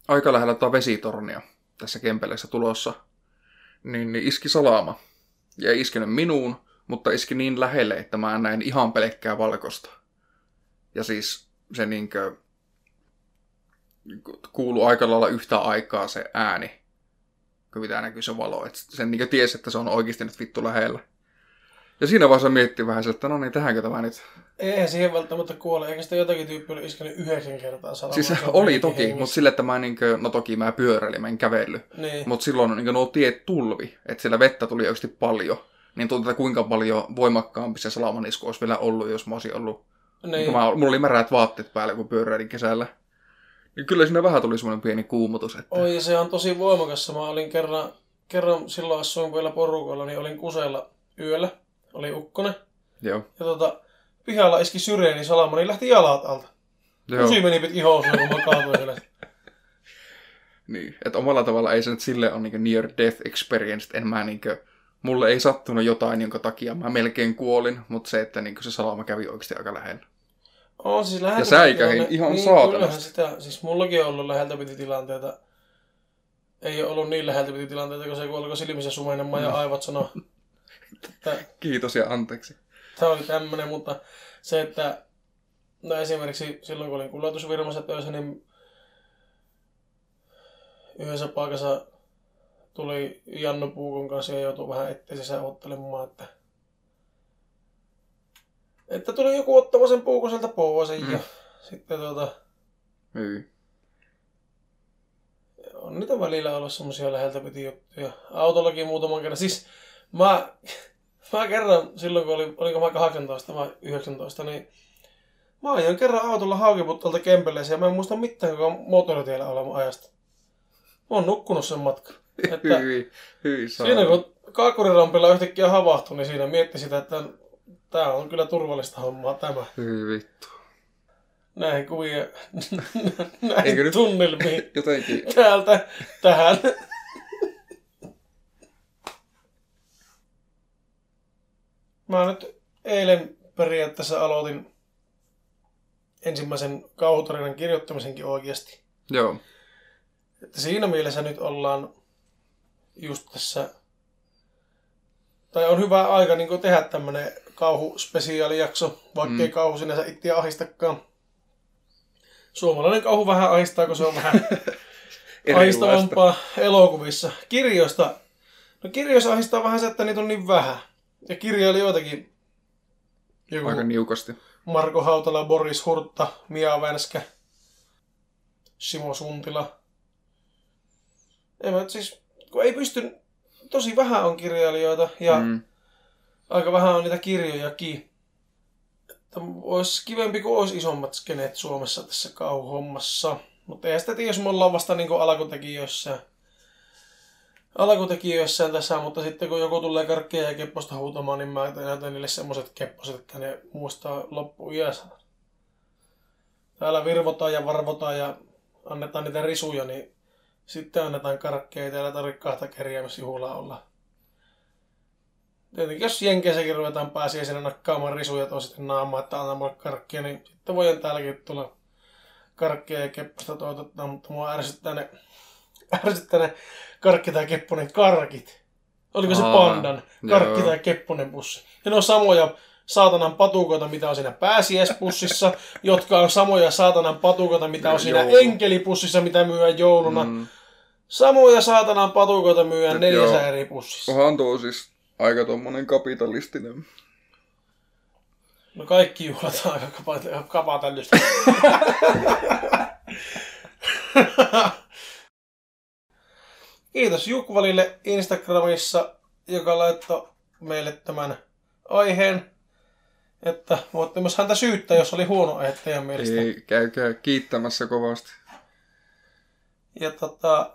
aika lähellä tuota vesitornia tässä kempeleessä tulossa. Niin, niin iski salama. Ja ei iskenyt minuun, mutta iski niin lähelle, että mä näin ihan pelkkää valkosta. Ja siis se niinkö kuulu aika lailla yhtä aikaa se ääni, kun mitä näkyy se valo. Et sen niinkö tiesi, että se on oikeasti nyt vittu lähellä. Ja siinä vaiheessa mietti vähän, että no niin, tähänkö tämä nyt? Eihän siihen välttämättä kuole, eikä sitä jotakin tyyppiä ole iskenyt yhdeksän kertaa salamaa. Siis oli toki, hengissä. mutta sille, että mä niinkö, no toki mä pyöräilin, mä en kävellyt. Niin. Mutta silloin niin nuo tiet tulvi, että siellä vettä tuli oikeasti paljon. Niin tuntuu, että kuinka paljon voimakkaampi se salamanisku olisi vielä ollut, jos mä olisin ollut... Niin. niin. Mä, mulla oli märät vaatteet päällä, kun pyöräilin kesällä. Niin kyllä siinä vähän tuli semmoinen pieni kuumutus. Että... Oi, se on tosi voimakas. Mä olin kerran, kerran silloin asuin vielä porukalla, niin olin kuseella yöllä. Oli ukkonen. Joo. Ja tota, pihalla iski syreeni salama, niin lähti jalat alta. Joo. Kusi meni pit ihoon, kun mä siellä. Niin. Että omalla tavalla ei se nyt sille ole niin near death experience, että en mä niinkö... Mulle ei sattunut jotain, jonka takia mä melkein kuolin, mutta se, että niin se salama kävi oikeasti aika lähellä. On siis läheltä Ja säikähin ihan niin, saatanasti. sitä, siis mullakin on ollut läheltä piti tilanteita. Ei ole ollut niin läheltä piti tilanteita, kun se kun alkoi silmissä sumenemaan ja Mm. aivot sanoo, että Kiitos ja anteeksi. tämä oli tämmöinen, mutta se, että no esimerkiksi silloin kun olin kuljetusvirmassa töissä, niin yhdessä paikassa tuli Janno Puukon kanssa ja joutui vähän ettei sisään ottelemaan, että että tuli joku ottava sen puukon sieltä pois mm. ja Mm. sitten tuota, Hyi. on niitä välillä ollut semmoisia läheltä piti juttuja. Autollakin muutaman kerran. Siis mä, mä kerran silloin, kun oli, oliko mä 18 vai 19, niin mä ajoin kerran autolla haukiputtalta Kempeleeseen ja mä en muista mitään koko moottoritiellä olemaan ajasta. Mä oon nukkunut sen matkan. Että Hyi. Hyi siinä kun Kaakurirampilla yhtäkkiä havahtui, niin siinä mietti sitä, että tää on kyllä turvallista hommaa tämä. Hyi vittu. Näihin kuvia, näihin Eikö tunnelmiin. Jotenkin täältä tähän. Mä nyt eilen periaatteessa aloitin ensimmäisen kauhutarinan kirjoittamisenkin oikeasti. Joo. Että siinä mielessä nyt ollaan just tässä, tai on hyvä aika niin tehdä tämmönen kauhuspesiaalijakso, vaikka Mm. kauhu sinänsä itseä ahistakaan. Suomalainen kauhu vähän ahistaa, kun se on vähän ahistavampaa elokuvissa. Kirjoista, no kirjoissa ahistaa vähän se, että niitä on niin vähän. Ja kirjailijoitakin. Joku Aika niukasti. Marko Hautala, Boris Hurtta, Mia Vänskä, Simo Suntila. En mä, siis, kun ei pysty, tosi vähän on kirjailijoita ja mm. Aika vähän on niitä kirjojakin. Että olisi kivempi, kun olisi isommat skeneet Suomessa tässä kauhuhommassa. Mutta ei sitä tiedä, jos me ollaan vasta niin alkutekijöissä. Alkutekijöissään tässä, mutta sitten kun joku tulee karkkia ja kepposta huutamaan, niin mä näytän niille semmoiset kepposet, että ne muistaa loppuiässä. Täällä virvotaan ja varvotaan ja annetaan niitä risuja, niin sitten annetaan karkkeja, ei täällä tarvitse kahta kerjäämässä juhlaa olla. Tietenkin jos Jenkeissäkin ruvetaan pääsiäisenä nakkaamaan risuja toisten naamaa, että antaa mulle karkkia, niin sitten voidaan täälläkin tulla karkkia ja kepposta toitottaa, mutta mua ärsyttää ne, ärsyttää ne karkki tai kepponen karkit. Oliko se pandan karkki joo. tai kepponen pussi? Ja ne on samoja saatanan patukoita, mitä on siinä pääsiäispussissa, jotka on samoja saatanan patukoita, mitä on siinä Joulu. enkelipussissa, mitä myydään jouluna. Mm. Samoja saatanan patukoita myydään neljässä joo. eri pussissa. Onhan tuo siis aika tommonen kapitalistinen. No kaikki juhlat on aika kapa- kapatällistä. Kiitos Jukvalille Instagramissa, joka laittoi meille tämän aiheen. Että voitte myös häntä syyttää, jos oli huono aihe teidän mielestä. Ei, käykää kiittämässä kovasti. Ja tota,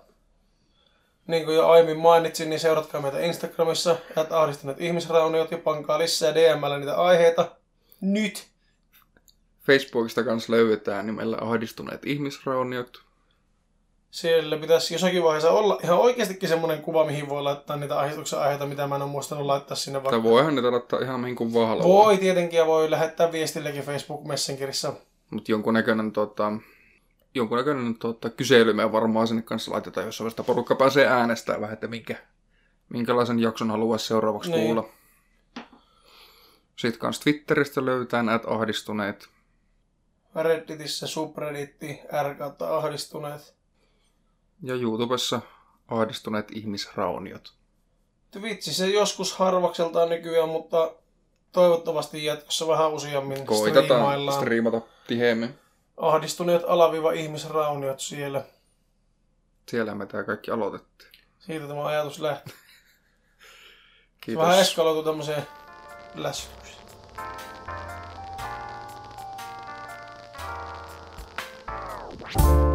niin kuin jo aiemmin mainitsin, niin seuratkaa meitä Instagramissa, että ahdistuneet ihmisrauniot ja pankaa lisää DMllä niitä aiheita. Nyt! Facebookista kanssa löydetään nimellä ahdistuneet ihmisrauniot. Siellä pitäisi jossakin vaiheessa olla ihan oikeastikin semmoinen kuva, mihin voi laittaa niitä ahdistuksen aiheita, mitä mä en ole muistanut laittaa sinne Tai vaikka. voihan niitä laittaa ihan mihin kuin vaan haluaa. Voi tietenkin ja voi lähettää viestilläkin Facebook Messengerissa. Mutta jonkunnäköinen, tota, jonkunnäköinen tota, kysely me varmaan sinne kanssa laitetaan, jos sitä porukka pääsee äänestämään vähän, että minkä, minkälaisen jakson haluaisi seuraavaksi Niin. kuulla. Sitten kanssa Twitteristä löytää näitä ahdistuneet. Redditissä subredditti R ahdistuneet. Ja YouTubessa ahdistuneet ihmisrauniot. Twitchissä joskus harvakseltaan nykyään, mutta toivottavasti jatkossa vähän useammin Koitetaan striimaillaan. striimata tiheemmin. Ahdistuneet alaviva ihmisrauniot siellä. Siellä me tämä kaikki aloitettiin. Siitä tämä ajatus lähti. Kiitos. Vähän eskaloitu tämmöiseen lässytykseen. Thank